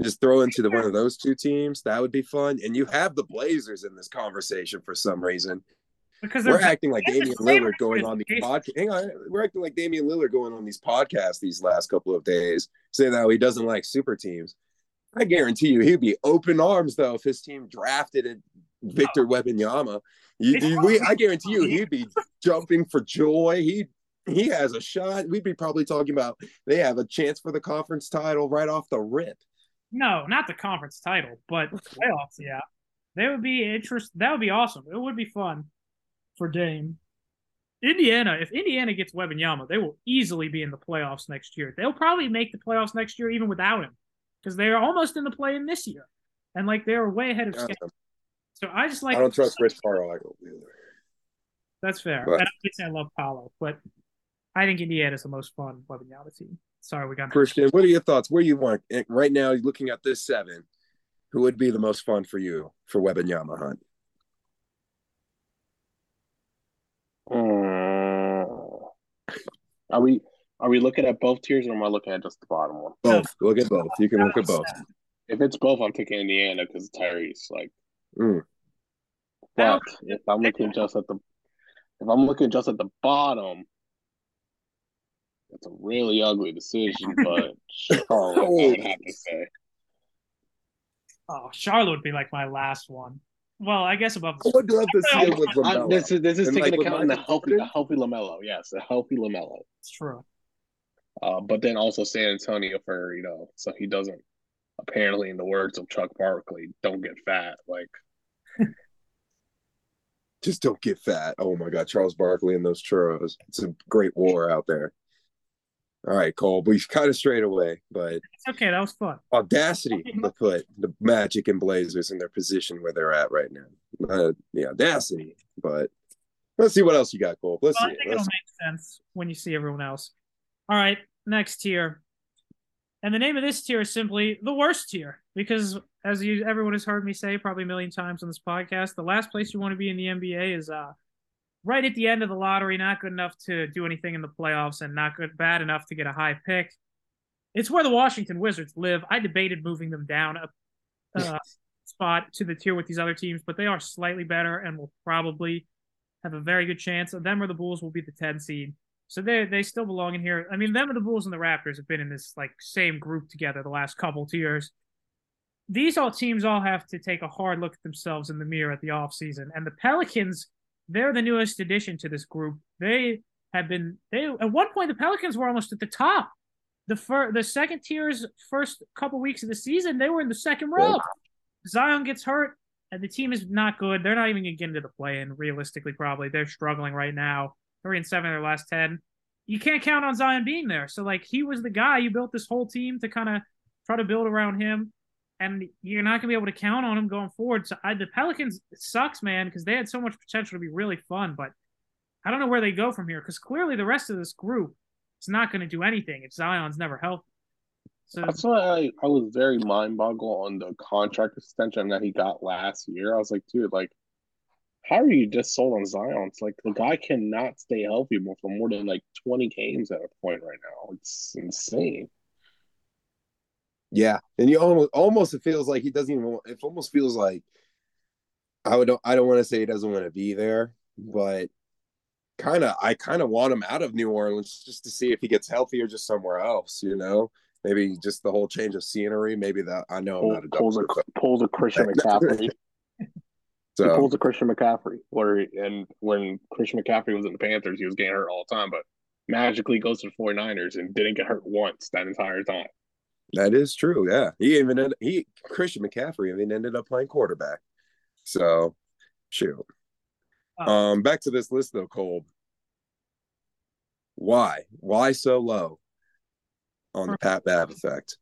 just throw into the one of those two teams, that would be fun. And you have the Blazers in this conversation for some reason. Because We're acting like Damian Lillard going on these podcasts. Hang on, we're acting like Damian Lillard going on these podcasts these last couple of days, saying that he doesn't like super teams. I guarantee you, he'd be open arms though if his team drafted it, Victor Wembanyama. You, you- we, I guarantee you, he'd be jumping for joy. He he has a shot. We'd be probably talking about they have a chance for the conference title right off the rip. no, not the conference title, but playoffs. Yeah, they would be interest. That would be awesome. It would be fun for Dame. Indiana, if Indiana gets Wembanyama, they will easily be in the playoffs next year. They'll probably make the playoffs next year even without him because they're almost in the play in this year, and like they're way ahead of schedule. So I just like I don't trust Chris Carlisle either. That's fair. But- and obviously I love Paolo, but I think Indiana is the most fun Wembanyama team. Sorry, we got Christian, what are your thoughts? Where you want eh, right now? Looking at this seven, who would be the most fun for you for Wembanyama hunt? Mm. Are we are we looking at both tiers or am I looking at just the bottom one? Both. Look at both. You can look at both. If it's both, I'm taking Indiana because Tyrese. Like, Mm. but if I'm looking just at the if I'm looking just at the bottom, it's a really ugly decision. But Charlotte, I would have to say. Oh, Charlotte would be like my last one. Well, I guess above I the would love to see it with I, LaMelo. this is this is And, taking like, account in the healthy the healthy LaMelo. Yes, the healthy LaMelo. It's true. Uh, but then also San Antonio for you know, so he doesn't. Apparently, in the words of Chuck Barkley, don't get fat. Like, Just don't get fat. Oh my God, Charles Barkley and those churros. It's a great war out there. All right, Cole, We've kind of straight away, but It's okay. That was fun. audacity to put the Magic and Blazers in their position where they're at right now. Uh, the audacity, but let's see what else you got, Cole. Let's Well, I see. think it. it'll Let's make sense when you see everyone else. All right, next tier. And the name of this tier is simply the worst tier because, as you everyone has heard me say probably a million times on this podcast, the last place you want to be in the NBA is uh, right at the end of the lottery, not good enough to do anything in the playoffs, and not good bad enough to get a high pick. It's where the Washington Wizards live. I debated moving them down a uh, spot to the tier with these other teams, but they are slightly better and will probably have a very good chance. Them or the Bulls will be the 10 seed. So they they still belong in here. I mean, them and the Bulls and the Raptors have been in this like same group together the last couple tiers. These all teams all have to take a hard look at themselves in the mirror at the offseason. And the Pelicans, they're the newest addition to this group. They have been they at one point the Pelicans were almost at the top. The fir- the second tier's first couple weeks of the season, they were in the second row. Zion gets hurt, and the team is not good. They're not even going to get into the play in, realistically, probably. They're struggling right now. Three and seven in their last 10. You can't count on Zion being there. So, like, he was the guy. You built this whole team to kind of try to build around him, and you're not going to be able to count on him going forward. So, I, the Pelicans, sucks, man, because they had so much potential to be really fun, but I don't know where they go from here because clearly the rest of this group is not going to do anything if Zion's never healthy. So, that's why I, I was very mind boggled on the contract extension that he got last year. I was like, dude, like, how are you just sold on Zion? It's like the guy cannot stay healthy more for more than like 20 games at a point right now. It's insane. Yeah, and you almost almost it feels like he doesn't even. It almost feels like I would. I don't want to say he doesn't want to be there, but kind of. I kind of want him out of New Orleans just to see if he gets healthier just somewhere else. You know, maybe just the whole change of scenery. Maybe that I know I'm Pull, not a pulls, a, pulls a Christian McCaffrey. He so pulls a Christian McCaffrey. Where and when Christian McCaffrey was in the Panthers, he was getting hurt all the time, but magically goes to the 49ers and didn't get hurt once that entire time. that is true. Yeah, he even ended, he Christian McCaffrey even ended up playing quarterback. So shoot. Oh. Um, back to this list though, Cole. Why? Why so low on the Pat Bev effect?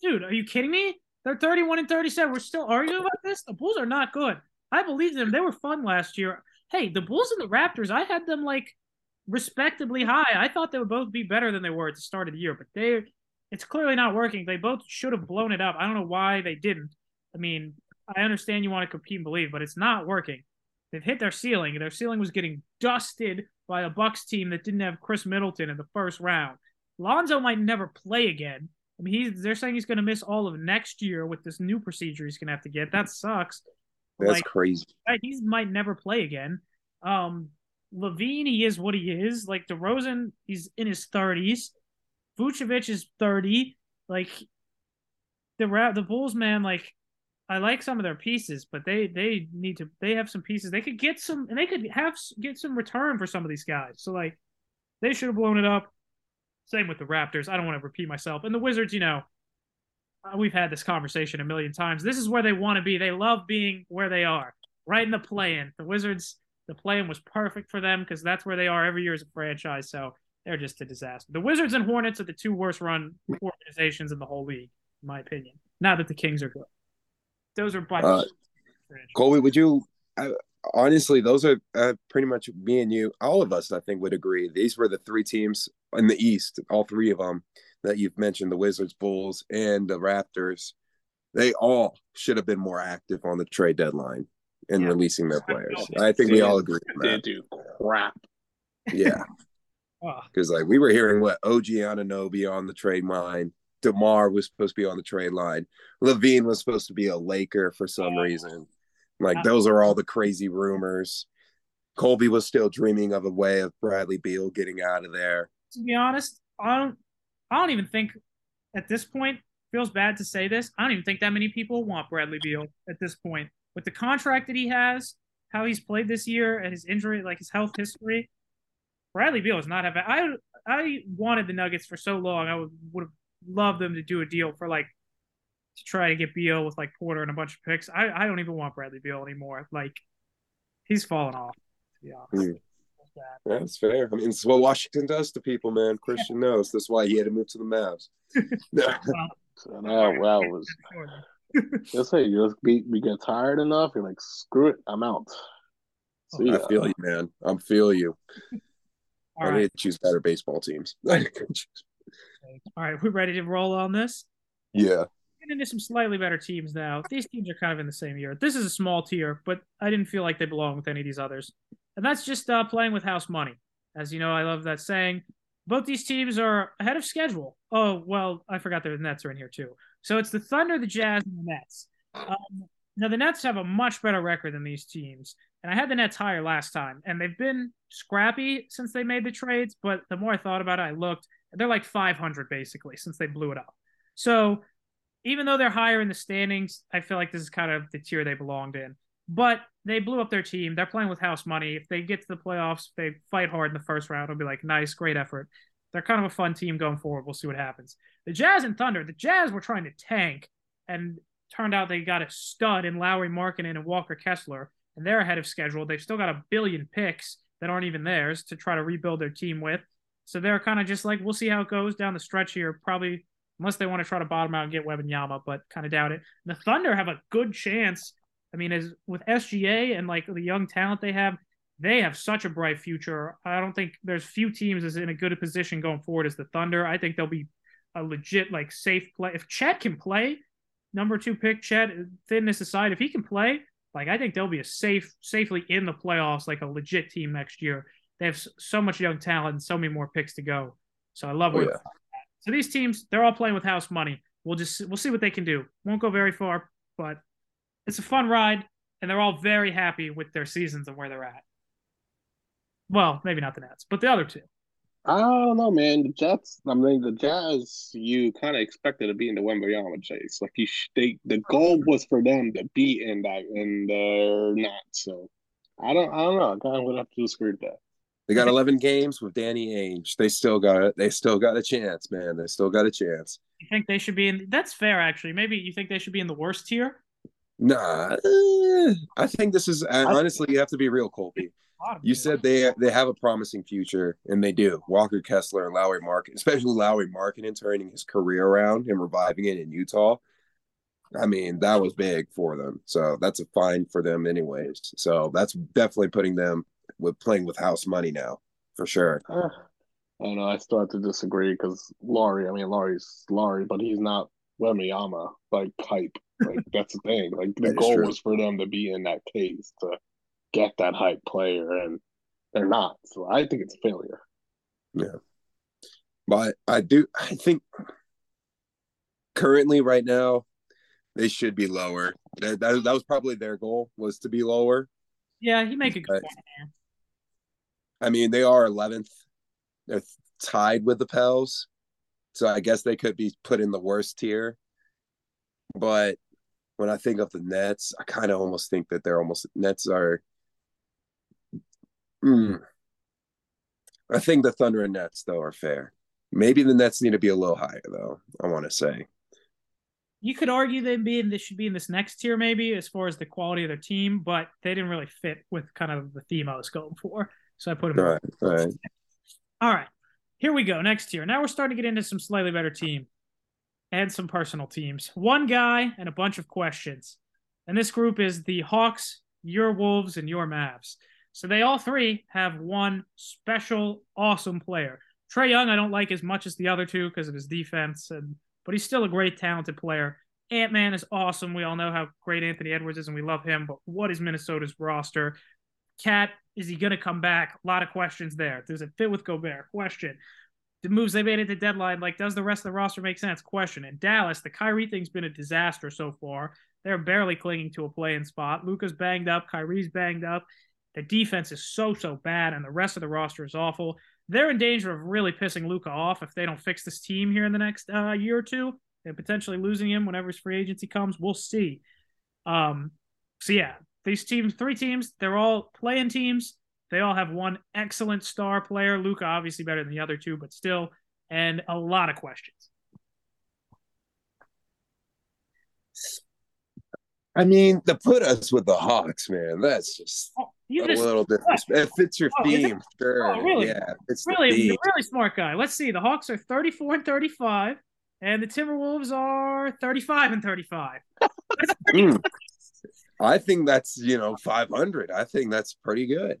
Dude, are you kidding me? They're 31 and 37. We're still arguing about this. The Bulls are not good. I believe them. They were fun last year. Hey, the Bulls and the Raptors, I had them like respectably high. I thought they would both be better than they were at the start of the year, but they it's clearly not working. They both should have blown it up. I don't know why they didn't. I mean, I understand you want to compete and believe, but it's not working. They've hit their ceiling. Their ceiling was getting dusted by a Bucks team that didn't have Khris Middleton in the first round. Lonzo might never play again. I mean, he's they're saying he's going to miss all of next year with this new procedure he's going to have to get. That sucks. That's like, crazy. He might never play again. Um, LaVine, he is what he is. Like DeRozan, he's in his thirties. Vucevic is thirty. Like the the Bulls, man. Like I like some of their pieces, but they they need to. They have some pieces. They could get some, and they could have get some return for some of these guys. So like, they should have blown it up. Same with the Raptors. I don't want to repeat myself. And the Wizards, you know, we've had this conversation a million times. This is where they want to be. They love being where they are, right in the play-in. The Wizards the play-in was perfect for them because that's where they are every year as a franchise. So they're just a disaster. The Wizards and Hornets are the two worst run organizations in the whole league, in my opinion. Now that the Kings are good, those are by uh, Colby. Would you uh, honestly? Those are uh, pretty much me and you. All of us, I think, would agree. These were the three teams in the East. All three of them that you've mentioned: the Wizards, Bulls, and the Raptors. They all should have been more active on the trade deadline and yeah. releasing their players. I think we all agree. They do crap. Yeah. Ah. Because like we were hearing what OG Anunoby on the trade line, DeMar was supposed to be on the trade line, LaVine was supposed to be a Laker for some reason. Like ah. those are all the crazy rumors. Colby was still dreaming of a way of Bradley Beal getting out of there. To be honest, I don't I don't even think at this point feels bad to say this. I don't even think that many people want Bradley Beal at this point with the contract that he has, how he's played this year, and his injury, like his health history, Bradley Beal is not have. I I wanted the Nuggets for so long. I would would have loved them to do a deal for like to try to get Beal with like Porter and a bunch of picks. I I don't even want Bradley Beal anymore. Like he's fallen off. To be honest. Mm. That's fair. I mean, it's what Washington does to people, man. Christian yeah. knows. That's why he had to move to the Mavs. well, so now, well, was Just say you just be we get tired enough, you're like, screw it, I'm out. See I feel you, man. I'm feel you. All I right. need to choose better baseball teams. All right, we're ready to roll on this. Yeah. Get into some slightly better teams now. These teams are kind of in the same year. This is a small tier, but I didn't feel like they belong with any of these others. And that's just uh, playing with house money. As you know, I love that saying. Both these teams are ahead of schedule. Oh, well, I forgot the Nets are in here too. So it's the Thunder, the Jazz, and the Nets. Um, now the Nets have a much better record than these teams, and I had the Nets higher last time, and they've been scrappy since they made the trades. But the more I thought about it, I looked, they're like 500 basically since they blew it up. So even though they're higher in the standings, I feel like this is kind of the tier they belonged in. But they blew up their team. They're playing with house money. If they get to the playoffs, they fight hard in the first round. It'll be like nice, great effort. They're kind of a fun team going forward. We'll see what happens. The Jazz and Thunder, the Jazz were trying to tank, and turned out they got a stud in Lauri Markkanen and Walker Kessler, and they're ahead of schedule. They've still got a billion picks that aren't even theirs to try to rebuild their team with. So they're kind of just like, we'll see how it goes down the stretch here. Probably, unless they want to try to bottom out and get Wembanyama, but kind of doubt it. The Thunder have a good chance. I mean, as with SGA and like the young talent they have, they have such a bright future. I don't think there's few teams is in a good position going forward as the Thunder. I think they'll be a legit like safe play. If Chet can play, number two pick Chet, thinness aside, if he can play, like I think they'll be a safe, safely in the playoffs, like a legit team next year. They have so much young talent and so many more picks to go. So I love oh, where. Oh, yeah. So these teams, they're all playing with house money. We'll just we'll see what they can do. Won't go very far, but it's a fun ride, and they're all very happy with their seasons and where they're at. Well, maybe not the Nets, but the other two. I don't know, man. The Jets. I mean, the Jazz. You kind of expected to be in the Wembanyama chase. Like you, they, the goal was for them to be in that, and they're not. So I don't. I don't know. I kind of would have to disagree with that. They got 11 games with Danny Ainge. They still got it. They still got a chance, man. They still got a chance. You think they should be in? That's fair, actually. Maybe you think they should be in the worst tier. Nah, eh, I think this is honestly. You have to be real, Colby you said they they have a promising future, and they do. Walker Kessler and Lauri Markkanen, especially Lauri Markkanen, turning his career around and reviving it in Utah. I mean, that was big for them. So that's a fine for them, anyways. So that's definitely putting them with playing with house money now, for sure. Uh, I don't know. I still have to disagree because Lauri. I mean, Lauri's Lauri, but he's not Wembanyama like hype. Like that's the thing. Like the goal true. was for them to be in that case to get that hype player, and they're not. So I think it's a failure. Yeah, but I do. I think currently, right now, they should be lower. That, that, that was probably their goal was to be lower. Yeah, he make a good point. I mean, they are 11th. They're tied with the Pels. So I guess they could be put in the worst tier. But when I think of the Nets, I kind of almost think that they're almost Nets are. Mm, I think the Thunder and Nets though are fair. Maybe the Nets need to be a little higher though. I want to say. You could argue they be in this should be in this next tier maybe as far as the quality of their team, but they didn't really fit with kind of the theme I was going for. So I put them. Right, right. All right. Here we go. Next year. Now we're starting to get into some slightly better team and some personal teams. One guy and a bunch of questions. And this group is the Hawks, your Wolves, and your Mavs. So they all three have one special, awesome player. Trae Young, I don't like as much as the other two because of his defense, and but he's still a great, talented player. Ant Man is awesome. We all know how great Anthony Edwards is, and we love him. But what is Minnesota's roster? KAT, is he going to come back? A lot of questions there. Does it fit with Gobert? Question the moves they made at the deadline, like, does the rest of the roster make sense? Question. In Dallas, the Kyrie thing's been a disaster so far. They're barely clinging to a playing spot. Luka's banged up. Kyrie's banged up. The defense is so, so bad, and the rest of the roster is awful. They're in danger of really pissing Luka off if they don't fix this team here in the next uh, year or two and potentially losing him whenever his free agency comes. We'll see. Um, so, yeah, these teams, three teams, they're all playing teams. They all have one excellent star player. Luka, obviously better than the other two, but still, and a lot of questions. I mean, to put us with the Hawks, man, that's just oh, a just, little bit. It fits your oh, theme, sure. Oh, really? Yeah, it's really, you're really smart guy. Let's see. The Hawks are 34 and 35, and the Timberwolves are 35 and 35. mm. I think that's you know 500. I think that's pretty good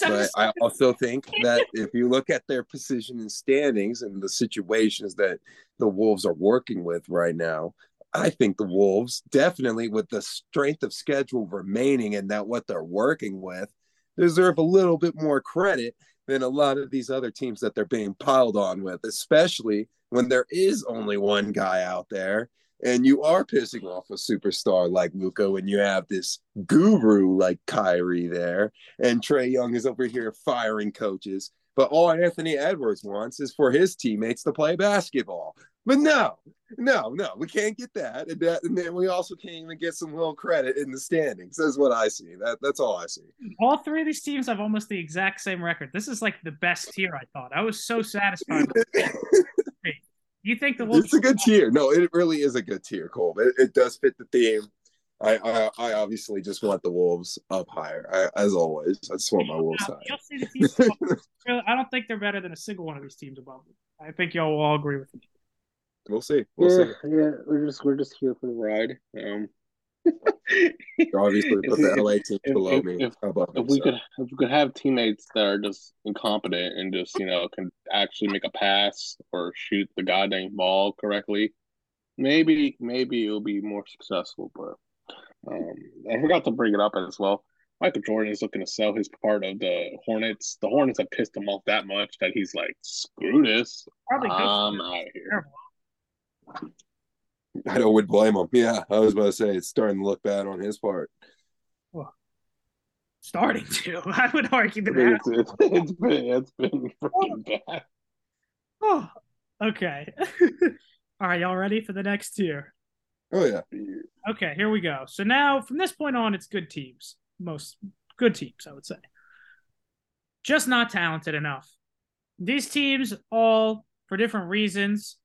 but I also think that if you look at their position and standings and the situations that the Wolves are working with right now, I think the Wolves definitely, with the strength of schedule remaining and that what they're working with, deserve a little bit more credit than a lot of these other teams that they're being piled on with, especially when there is only one guy out there and you are pissing off a superstar like Luka when you have this guru like Kyrie there, and Trae Young is over here firing coaches. But all Anthony Edwards wants is for his teammates to play basketball. But no, no, no, we can't get that. And, that, and then we also can't even get some little credit in the standings. That's what I see. That that's all I see. All three of these teams have almost the exact same record. This is like the best tier I thought. I was so satisfied. You think the Wolves? It's a good tier. No, it really is a good tier, Cole. It, it does fit the theme. I, I, I obviously just want the Wolves up higher, I, as always. I just want my Wolves higher. You'll see the teams. I don't think they're better than a single one of these teams above them. I think y'all will all agree with me. We'll see. We'll yeah, see. Yeah, we're just we're just here for the ride. Um, obviously put the LA team below if, me. If, if we so. could if we could have teammates that are just incompetent and just you know can actually make a pass or shoot the goddamn ball correctly, maybe maybe it'll be more successful. But um, I forgot to bring it up as well. Michael Jordan is looking to sell his part of the Hornets. The Hornets have pissed him off that much that he's like, screw this. Probably I'm out of here. I don't would blame him. Yeah, I was about to say it's starting to look bad on his part. Well, starting to, I would argue that it's, it's, it's been it's been freaking oh. bad. Oh, okay. All right, y'all ready for the next tier? Oh yeah. Okay, here we go. So now from this point on, it's good teams. Most good teams, I would say. Just not talented enough. These teams all, for different reasons,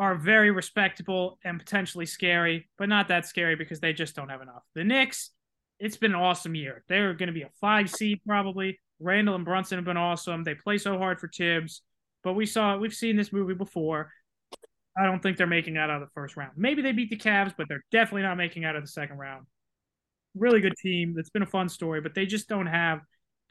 are very respectable and potentially scary, but not that scary because they just don't have enough. The Knicks, it's been an awesome year. They're going to be a five seed probably. Randle and Brunson have been awesome. They play so hard for Thibs, but we saw we've seen this movie before. I don't think they're making out of the first round. Maybe they beat the Cavs, but they're definitely not making out of the second round. Really good team. That's been a fun story, but they just don't have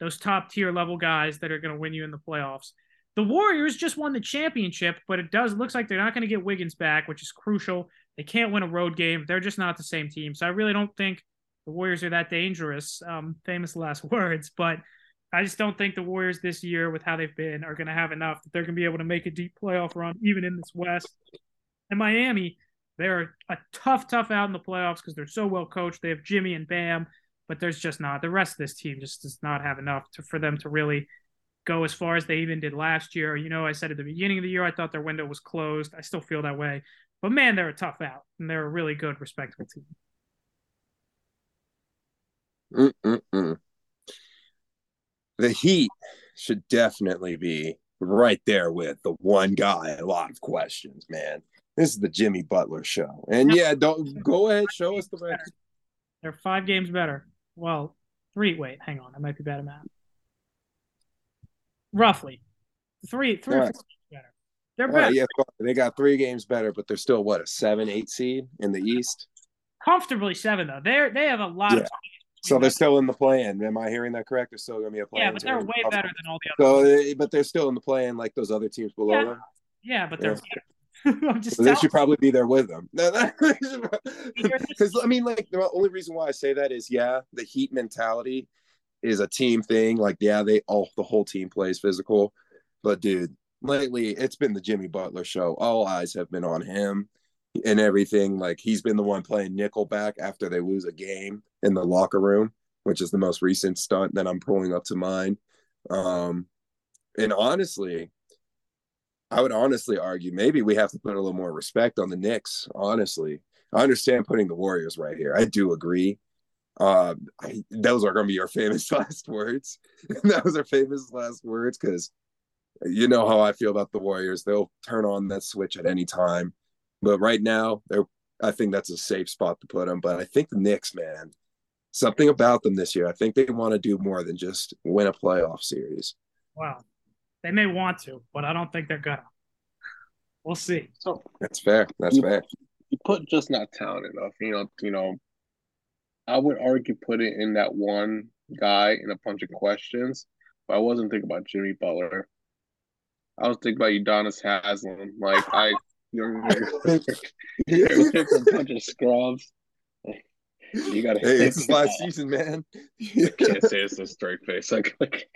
those top tier level guys that are going to win you in the playoffs. The Warriors just won the championship, but it does looks like they're not going to get Wiggins back, which is crucial. They can't win a road game. They're just not the same team. So I really don't think the Warriors are that dangerous. Um, famous last words, but I just don't think the Warriors this year, with how they've been, are going to have enough that they're going to be able to make a deep playoff run, even in this West. And Miami, they're a tough, tough out in the playoffs because they're so well coached. They have Jimmy and Bam, but there's just not the rest of this team just does not have enough to, for them to really go as far as they even did last year. You know, I said at the beginning of the year I thought their window was closed. I still feel that way, but man, they're a tough out and they're a really good, respectable team. Mm-mm-mm. The Heat should definitely be right there with the one guy. A lot of questions, man. This is the Jimmy Butler show, and yeah, don't go ahead, show us the record. They're five games better. Well, three. Wait, hang on. I might be bad at math. Roughly, three, three, right. better. They're better. right, yeah, they got three games better, but they're still what a seven, eight seed in the East. Comfortably seven though. They're they have a lot Yeah. of. So they're still in the play-in. Am I hearing that correct? They're still going to be a play-in. yeah, but they're way better than all the other. So, they- but they're still in the play-in like those other teams below Yeah. them. Yeah, but they're. I'm just So they should probably be there with them. Because I mean, like the only reason why I say that is, yeah, the Heat mentality is a team thing. Like, yeah, they all the whole team plays physical, but dude, lately it's been the Jimmy Butler show. All eyes have been on him and everything. Like he's been the one playing nickelback after they lose a game in the locker room, which is the most recent stunt that I'm pulling up to mind. Um, and honestly, I would honestly argue maybe we have to put a little more respect on the Knicks. Honestly, I understand putting the Warriors right here. I do agree. Uh, I, those are going to be our famous last words. those are famous last words because you know how I feel about the Warriors. They'll turn on that switch at any time. But right now, they're. I think that's a safe spot to put them. But I think the Knicks, man, something about them this year. I think they want to do more than just win a playoff series. Wow. They may want to, but I don't think they're gonna. We'll see. So That's fair. That's You- fair. you put just not talent enough. You know, you know. I would argue put it in that one guy in a bunch of questions, but I wasn't thinking about Jimmy Butler. I was thinking about Udonis Haslem. Like I, you're, you're, you're a bunch of scrubs. You gotta. Hey, this is last season, man. I can't say it's a straight face. Like, like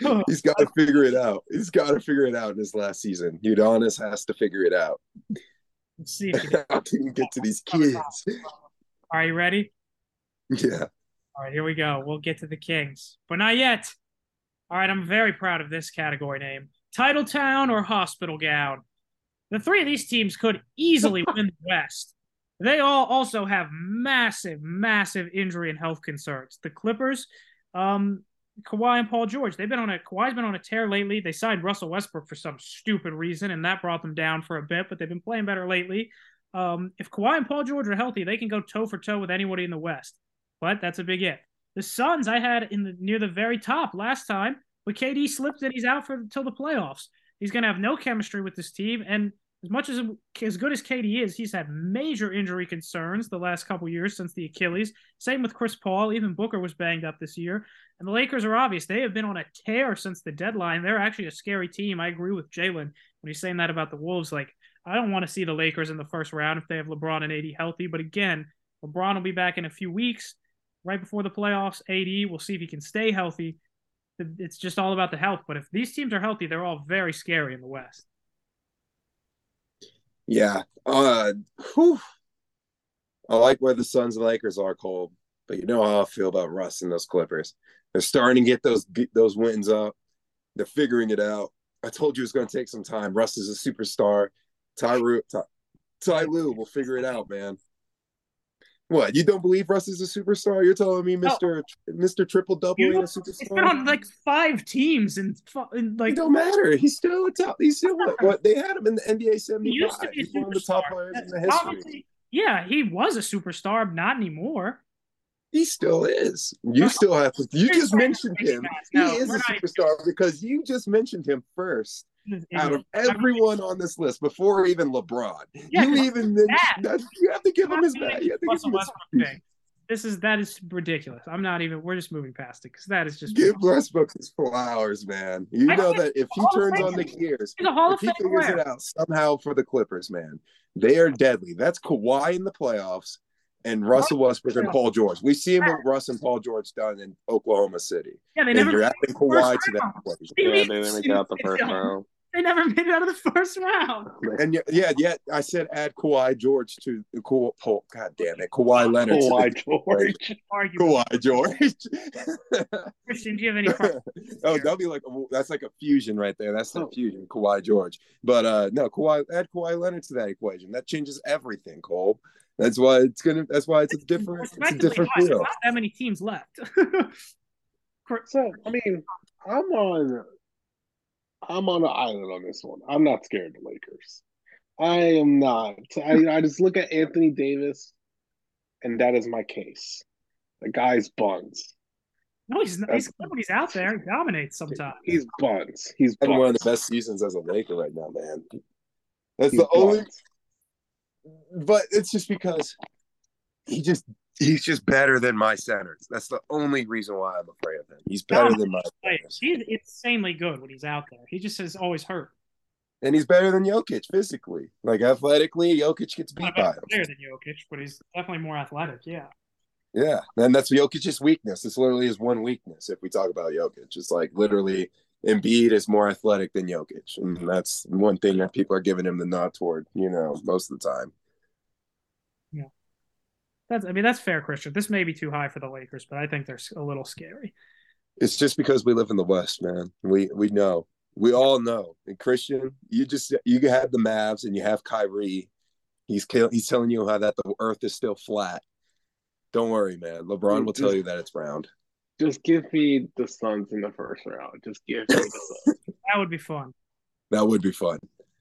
He's got to figure it out. He's got to figure it out in his last season. Udonis has to figure it out. Let's see. If you How can get to these kids? Are you ready? Yeah. All right, here we go. We'll get to the Kings, but not yet. All right, I'm very proud of this category name Titletown or Hospital Gown. The three of these teams could easily win the West. They all also have massive, massive injury and health concerns. The Clippers, um, Kawhi and Paul George, they've been on a Kawhi's been on a tear lately. They signed Russell Westbrook for some stupid reason, and that brought them down for a bit, but they've been playing better lately. Um, if Kawhi and Paul George are healthy, they can go toe for toe with anybody in the West. But that's a big if. The Suns I had in the near the very top last time, but KD slipped and he's out for until the playoffs. He's going to have no chemistry with this team, and as much as as good as KD is, he's had major injury concerns the last couple years since the Achilles. Same with Chris Paul. Even Booker was banged up this year. And the Lakers are obvious. They have been on a tear since the deadline. They're actually a scary team. I agree with Jalen when he's saying that about the Wolves. Like, I don't want to see the Lakers in the first round if they have LeBron and AD healthy. But again, LeBron will be back in a few weeks, right before the playoffs. AD, we'll see if he can stay healthy. It's just all about the health. But if these teams are healthy, they're all very scary in the West. Yeah. Uh, whew. I like where the Suns and Lakers are, Cole, but you know how I feel about Russ and those Clippers. They're starting to get those those wins up. They're figuring it out. I told you it's going to take some time. Russ is a superstar. Ty, Ty, Ty Lue will figure it out, man. What? You don't believe Russ is a superstar? You're telling me Mister Mister Triple Double ain't a superstar? He's been on like five teams and, and like it don't matter. He's still a top. He's still what, what they had him in the NBA seventy He used to be He's one of the top superstar. players in the history. Obviously, yeah, he was a superstar, not anymore. He still is. You still have to. You just mentioned him. He No, is a superstar because you just mentioned him first out of everyone on this list before even LeBron. Yeah, you even mentioned that. You have to give him his I'm back. You have to give him his thing. This is that is ridiculous. I'm not even. We're just moving past it because that is just. Give Westbrook his flowers, man. You I know that if he turns on the gears, He's a Hall if of he figures player. it out somehow for the Clippers, man, they are deadly. That's Kawhi in the playoffs and Russell Westbrook and Paul George. We see him what Russ and Paul George done in Oklahoma City. Yeah, they And never. you're adding to the Kawhi to that round. equation. They Yeah, they didn't make it out the first round. They never made it out of the first round. And yeah, yeah, yeah, I said add Kawhi George to Kawhi. Oh, God damn it, Kawhi Leonard. to Kawhi George. Argument. Kawhi George. Christian, do you have any? oh, that'll be like that's like a fusion right there. That's the fusion, Kawhi George. But uh no, Kawhi add Kawhi Leonard to that equation. That changes everything, Cole. That's why it's gonna. That's why it's a different. It's a different Wes, feel. Not that many teams left. So I mean, I'm on I'm on an island on this one. I'm not scared of the Lakers. I am not. I, I just look at Anthony Davis, and that is my case. The guy's buns. no, he's not. He's good when he's out there. He dominates sometimes. He's buns. He's buns. one of the best seasons as a Laker right now, man. That's He's the only. But it's just because he just he's just better than my centers. That's the only reason why I'm afraid of him. He's better than my centers. he's insanely good when he's out there. He just is always hurt. and he's better than Jokic physically. Like athletically, Jokic gets beat by better him. player than Jokic, but he's definitely more athletic. Yeah. Yeah, and that's Jokic's weakness. It's literally his one weakness. If we talk about Jokic, it's like literally Embiid is more athletic than Jokic, and that's one thing that people are giving him the nod toward. You know, most of the time. That's. I mean, that's fair, Christian. This may be too high for the Lakers, but I think they're a little scary. It's just because we live in the West, man. We we know. We all know. And Christian, you just you had the Mavs and you have Kyrie. He's he's telling you how that the Earth is still flat. Don't worry, man. LeBron will tell you that it's round. Just give me the Suns in the first round. Just give me the Suns. That would be fun. That would be fun.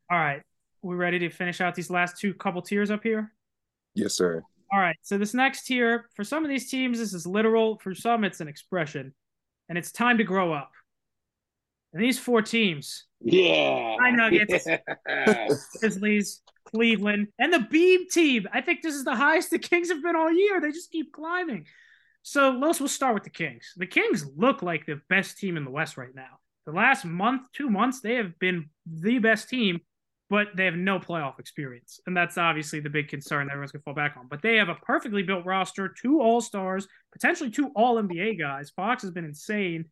All right, we ready to finish out these last two couple tiers up here? Yes, sir. All right. So this next tier, for some of these teams, this is literal. For some, it's an expression, and it's time to grow up. And these four teams, yeah. I Nuggets. Yeah. Grizzlies, Cleveland, and the Beam team. I think this is the highest the Kings have been all year. They just keep climbing. So let's we'll start with the Kings. The Kings look like the best team in the West right now. The last month, two months, they have been the best team, but they have no playoff experience. And that's obviously the big concern that everyone's gonna fall back on. But they have a perfectly built roster, two all-stars, potentially two all NBA guys. Fox has been insane.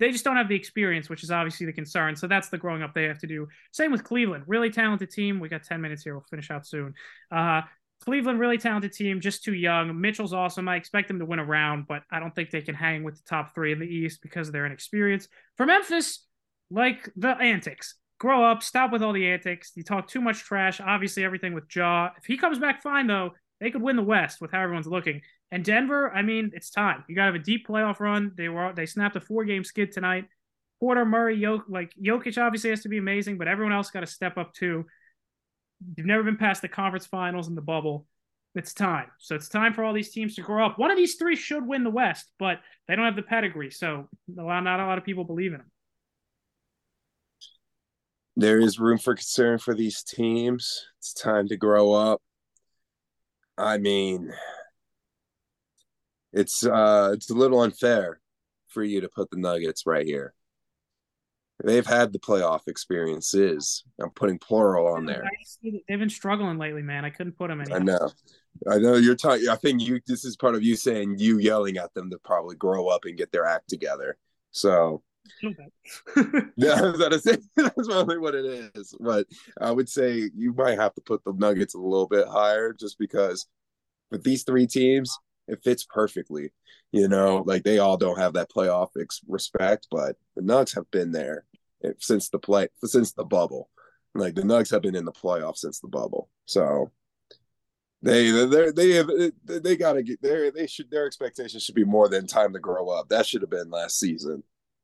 They just don't have the experience, which is obviously the concern. So that's the growing up they have to do. Same with Cleveland, really talented team. We got 10 minutes here. We'll finish out soon. Uh, Cleveland, really talented team, just too young. Mitchell's awesome. I expect them to win a round, but I don't think they can hang with the top three in the East because of their inexperience. For Memphis, like the antics. Grow up, stop with all the antics. You talk too much trash. Obviously, everything with Ja. If he comes back fine, though, they could win the West with how everyone's looking. And Denver, I mean, it's time. You got to have a deep playoff run. They were they snapped a four game skid tonight. Porter Murray, Jok, like Jokic, obviously has to be amazing, but everyone else got to step up too. You've never been past the conference finals in the bubble. It's time. So it's time for all these teams to grow up. One of these three should win the West, but they don't have the pedigree, so a lot, not a lot of people believe in them. There is room for concern for these teams. It's time to grow up. I mean, it's uh it's a little unfair for you to put the Nuggets right here. They've had the playoff experiences. I'm putting plural on there. They've been struggling lately, man. I couldn't put them in. I know. I know you're talking. I think you. This is part of you saying you yelling at them to probably grow up and get their act together. So yeah, that is that's probably what it is. But I would say you might have to put the Nuggets a little bit higher, just because with these three teams, it fits perfectly. You know, like they all don't have that playoff ex- respect, but the Nuggets have been there since the play since the bubble. Like the Nuggets have been in the playoffs since the bubble, so they they they have they got to get there. They should their expectations should be more than time to grow up. That should have been last season,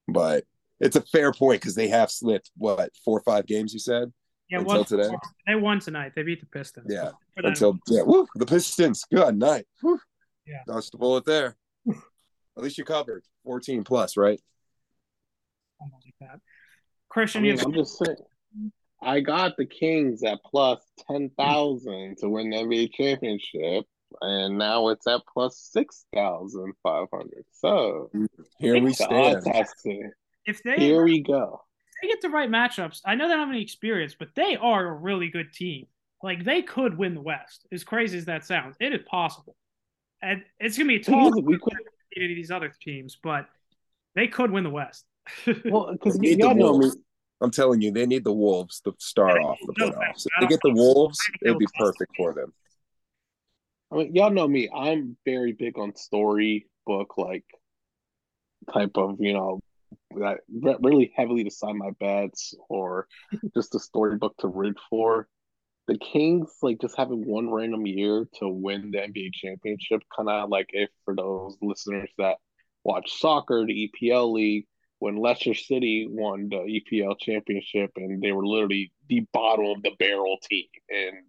but it's a fair point because they have slipped what four or five games. You said yeah, until one, today. They won tonight. They beat the Pistons. Yeah, until yeah. Woo, the Pistons. Good night. Woo. Yeah. Dodged the bullet there. At least you covered 14 plus, right? Something like that. Christian, I you mean, have I'm just saying. I got the Kings at plus ten thousand to win the NBA championship, and now it's at plus six thousand five hundred. So Here we stand. if they Here we go. they get the right matchups, I know they don't have any experience, but they are a really good team. Like they could win the West. As crazy as that sounds, it is possible, and it's gonna be a tall We could any of these other teams, but they could win the West. well because They need the y'all know me. I'm telling you, they need the Wolves to start off the playoffs. If they get the Wolves, it'll be perfect for them. I mean, y'all know me. I'm very big on storybook like type of you know that re- really heavily decide my bets or just a storybook to root for. The Kings like just having one random year to win the NBA championship, kind of like if for those listeners that watch soccer, the EPL league, when Leicester City won the EPL championship and they were literally the bottom of the barrel team and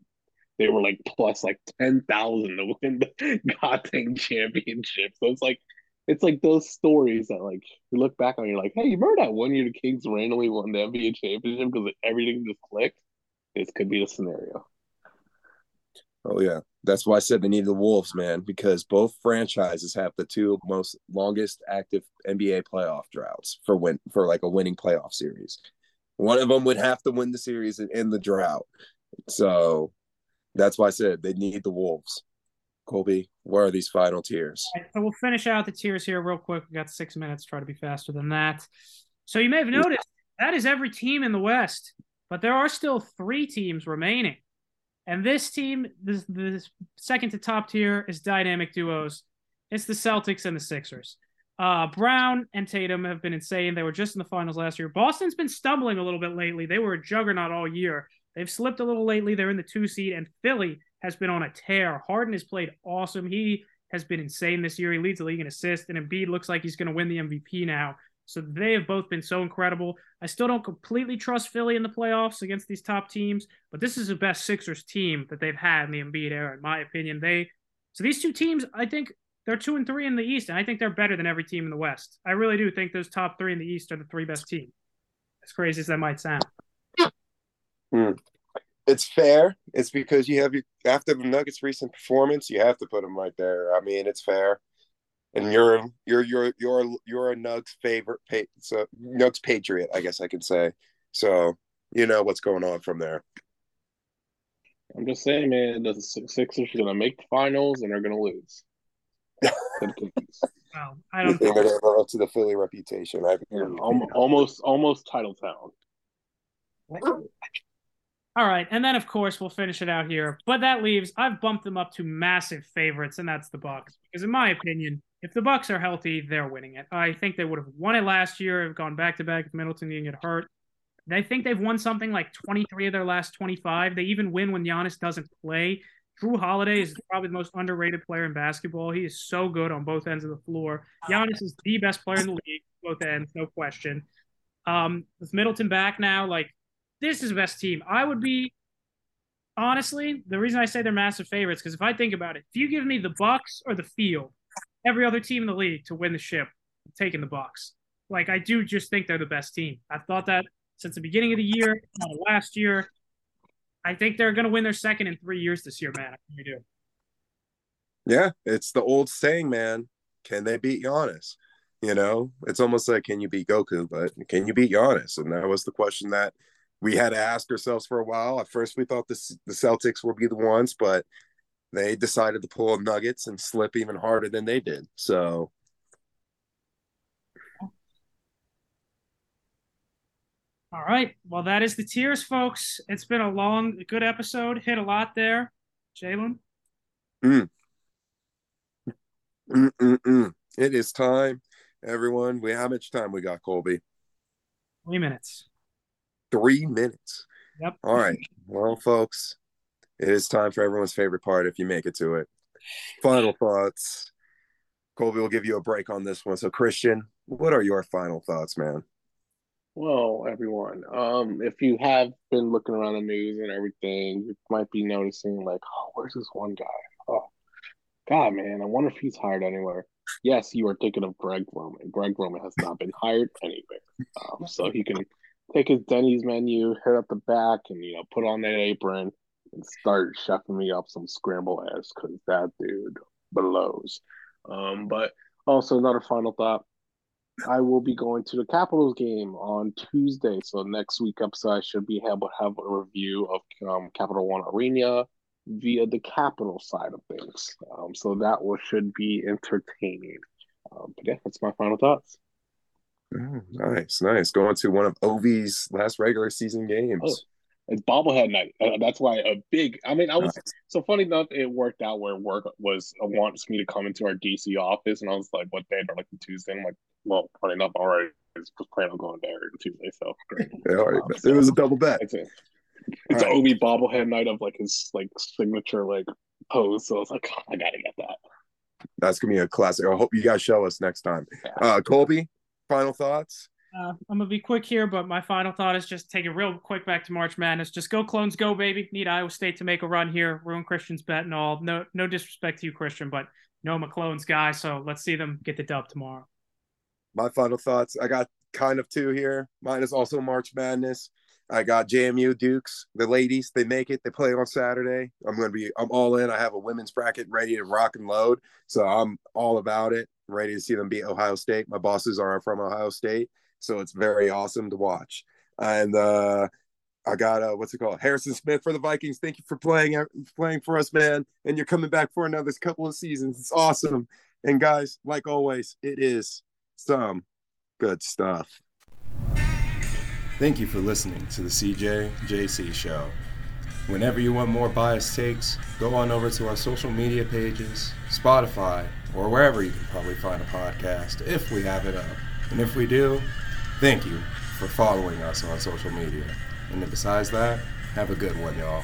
they were like plus like ten thousand to win the goddamn championship. So it's like it's like those stories that like you look back on, you're like, hey, you remember that one year the Kings randomly won the NBA championship because everything just clicked? This could be the scenario. Oh yeah, that's why I said they need the Wolves, man, because both franchises have the two most longest active NBA playoff droughts for win for like a winning playoff series. One of them would have to win the series and end the drought, so that's why I said they need the Wolves. Colby, where are these final tiers? Right, so we'll finish out the tiers here real quick. We got six minutes. Try to be faster than that. So you may have noticed that is every team in the West, but there are still three teams remaining. And this team, the, the second to top tier, is dynamic duos. It's the Celtics and the Sixers. Uh, Brown and Tatum have been insane. They were just in the finals last year. Boston's been stumbling a little bit lately. They were a juggernaut all year. They've slipped a little lately. They're in the two seed, and Philly has been on a tear. Harden has played awesome. He has been insane this year. He leads the league in assists, and Embiid looks like he's going to win the MVP now. So they have both been so incredible. I still don't completely trust Philly in the playoffs against these top teams, but this is the best Sixers team that they've had in the Embiid era, in my opinion. They so these two teams, I think they're two and three in the East, and I think they're better than every team in the West. I really do think those top three in the East are the three best teams. As crazy as that might sound. Hmm. It's fair. It's because you have your after the Nuggets' recent performance, you have to put them right there. I mean, it's fair. And you're you're you're you're you're a Nugs favorite, pa- so Nugs patriot, I guess I could say. So you know what's going on from there. I'm just saying, man, the Sixers are gonna make the finals and they're gonna lose. To. Well, I don't think they're gonna up to the Philly reputation? I Yeah, al- almost almost title town. All right, and then of course we'll finish it out here. But that leaves I've bumped them up to massive favorites, and that's the Bucks. Because in my opinion, if the Bucks are healthy, they're winning it. I think they would have won it last year, have gone back to back if Middleton didn't get hurt. I think they've won something like 23 of their last 25. They even win when Giannis doesn't play. Jrue Holiday is probably the most underrated player in basketball. He is so good on both ends of the floor. Giannis is the best player in the league, both ends, no question. Um, with Middleton back now, like this is the best team. I would be honestly the reason I say they're massive favorites because if I think about it, if you give me the Bucks or the field, every other team in the league to win the ship, I'm taking the Bucks. Like I do just think they're the best team. I've thought that since the beginning of the year, last year. I think they're going to win their second in three years this year, man. I do. Yeah, it's the old saying, man. Can they beat Giannis? You know, it's almost like can you beat Goku, but can you beat Giannis? And that was the question that we had to ask ourselves for a while. At first, we thought this, the Celtics would be the ones, but they decided to pull Nuggets and slip even harder than they did. So, All right. Well, that is the tears, folks. It's been a long, good episode. Hit a lot there. Jalen. mm-mm-mm. it is time, everyone. We how much time we got, Colby? Three minutes. Three minutes. Yep. All right. Well, folks, it is time for everyone's favorite part if you make it to it. Final thoughts. Colby will give you a break on this one. So, Christian, what are your final thoughts, man? Well, everyone, um, if you have been looking around the news and everything, you might be noticing like, oh, where's this one guy? Oh, God, man, I wonder if he's hired anywhere. Yes, you are thinking of Greg Roman. Greg Roman has not been hired anywhere, um, so he can take his Denny's menu, hit up the back, and you know put on that apron and start chefing me up some scramble eggs because that dude blows. Um, but also another final thought. I will be going to the Capitals game on Tuesday. So next week episode, I should be able to have a review of um, Capital One Arena via the Capital side of things. Um, so that will should be entertaining. Um, but yeah, that's my final thoughts. Oh, nice, nice. Going to one of Ovi's last regular season games. Oh, it's bobblehead night. Uh, that's why a big. I mean, I was nice. so funny enough. It worked out where work was uh, wants me to come into our DC office, and I was like, "What day?" They're like Tuesday. I'm like, "Well, funny enough, all right." I was planning on going there Tuesday, so great. Yeah, all right. Um, so, it was a double bet. It's, a, it's right. Ovi bobblehead night of like his like signature like pose. So I was like, oh, I gotta get that. That's gonna be a classic. I hope you guys show us next time. Yeah. Uh, Colby, final thoughts. Uh, I'm gonna be quick here, but my final thought is just take it real quick back to March Madness. Just go clones, go baby. Need Iowa State to make a run here. Ruin Christian's bet and all. No, no disrespect to you, Christian, but no McClone's guy. So let's see them get the dub tomorrow. My final thoughts. I got kind of two here. Mine is also March Madness. I got JMU Dukes. The ladies, they make it. They play on Saturday. I'm gonna be. I'm all in. I have a women's bracket ready to rock and load. So I'm all about it. Ready to see them beat Ohio State. My bosses are from Ohio State so it's very awesome to watch. And uh, I got uh, what's it called? Harrison Smith for the Vikings. Thank you for playing uh, playing for us, man. And you're coming back for another couple of seasons. It's awesome. And guys, like always, it is some good stuff. Thank you for listening to the CJ JC show. Whenever you want more biased takes, go on over to our social media pages, Spotify, or wherever you can probably find a podcast if we have it up. And if we do, Thank you for following us on social media. And then besides that, have a good one, y'all.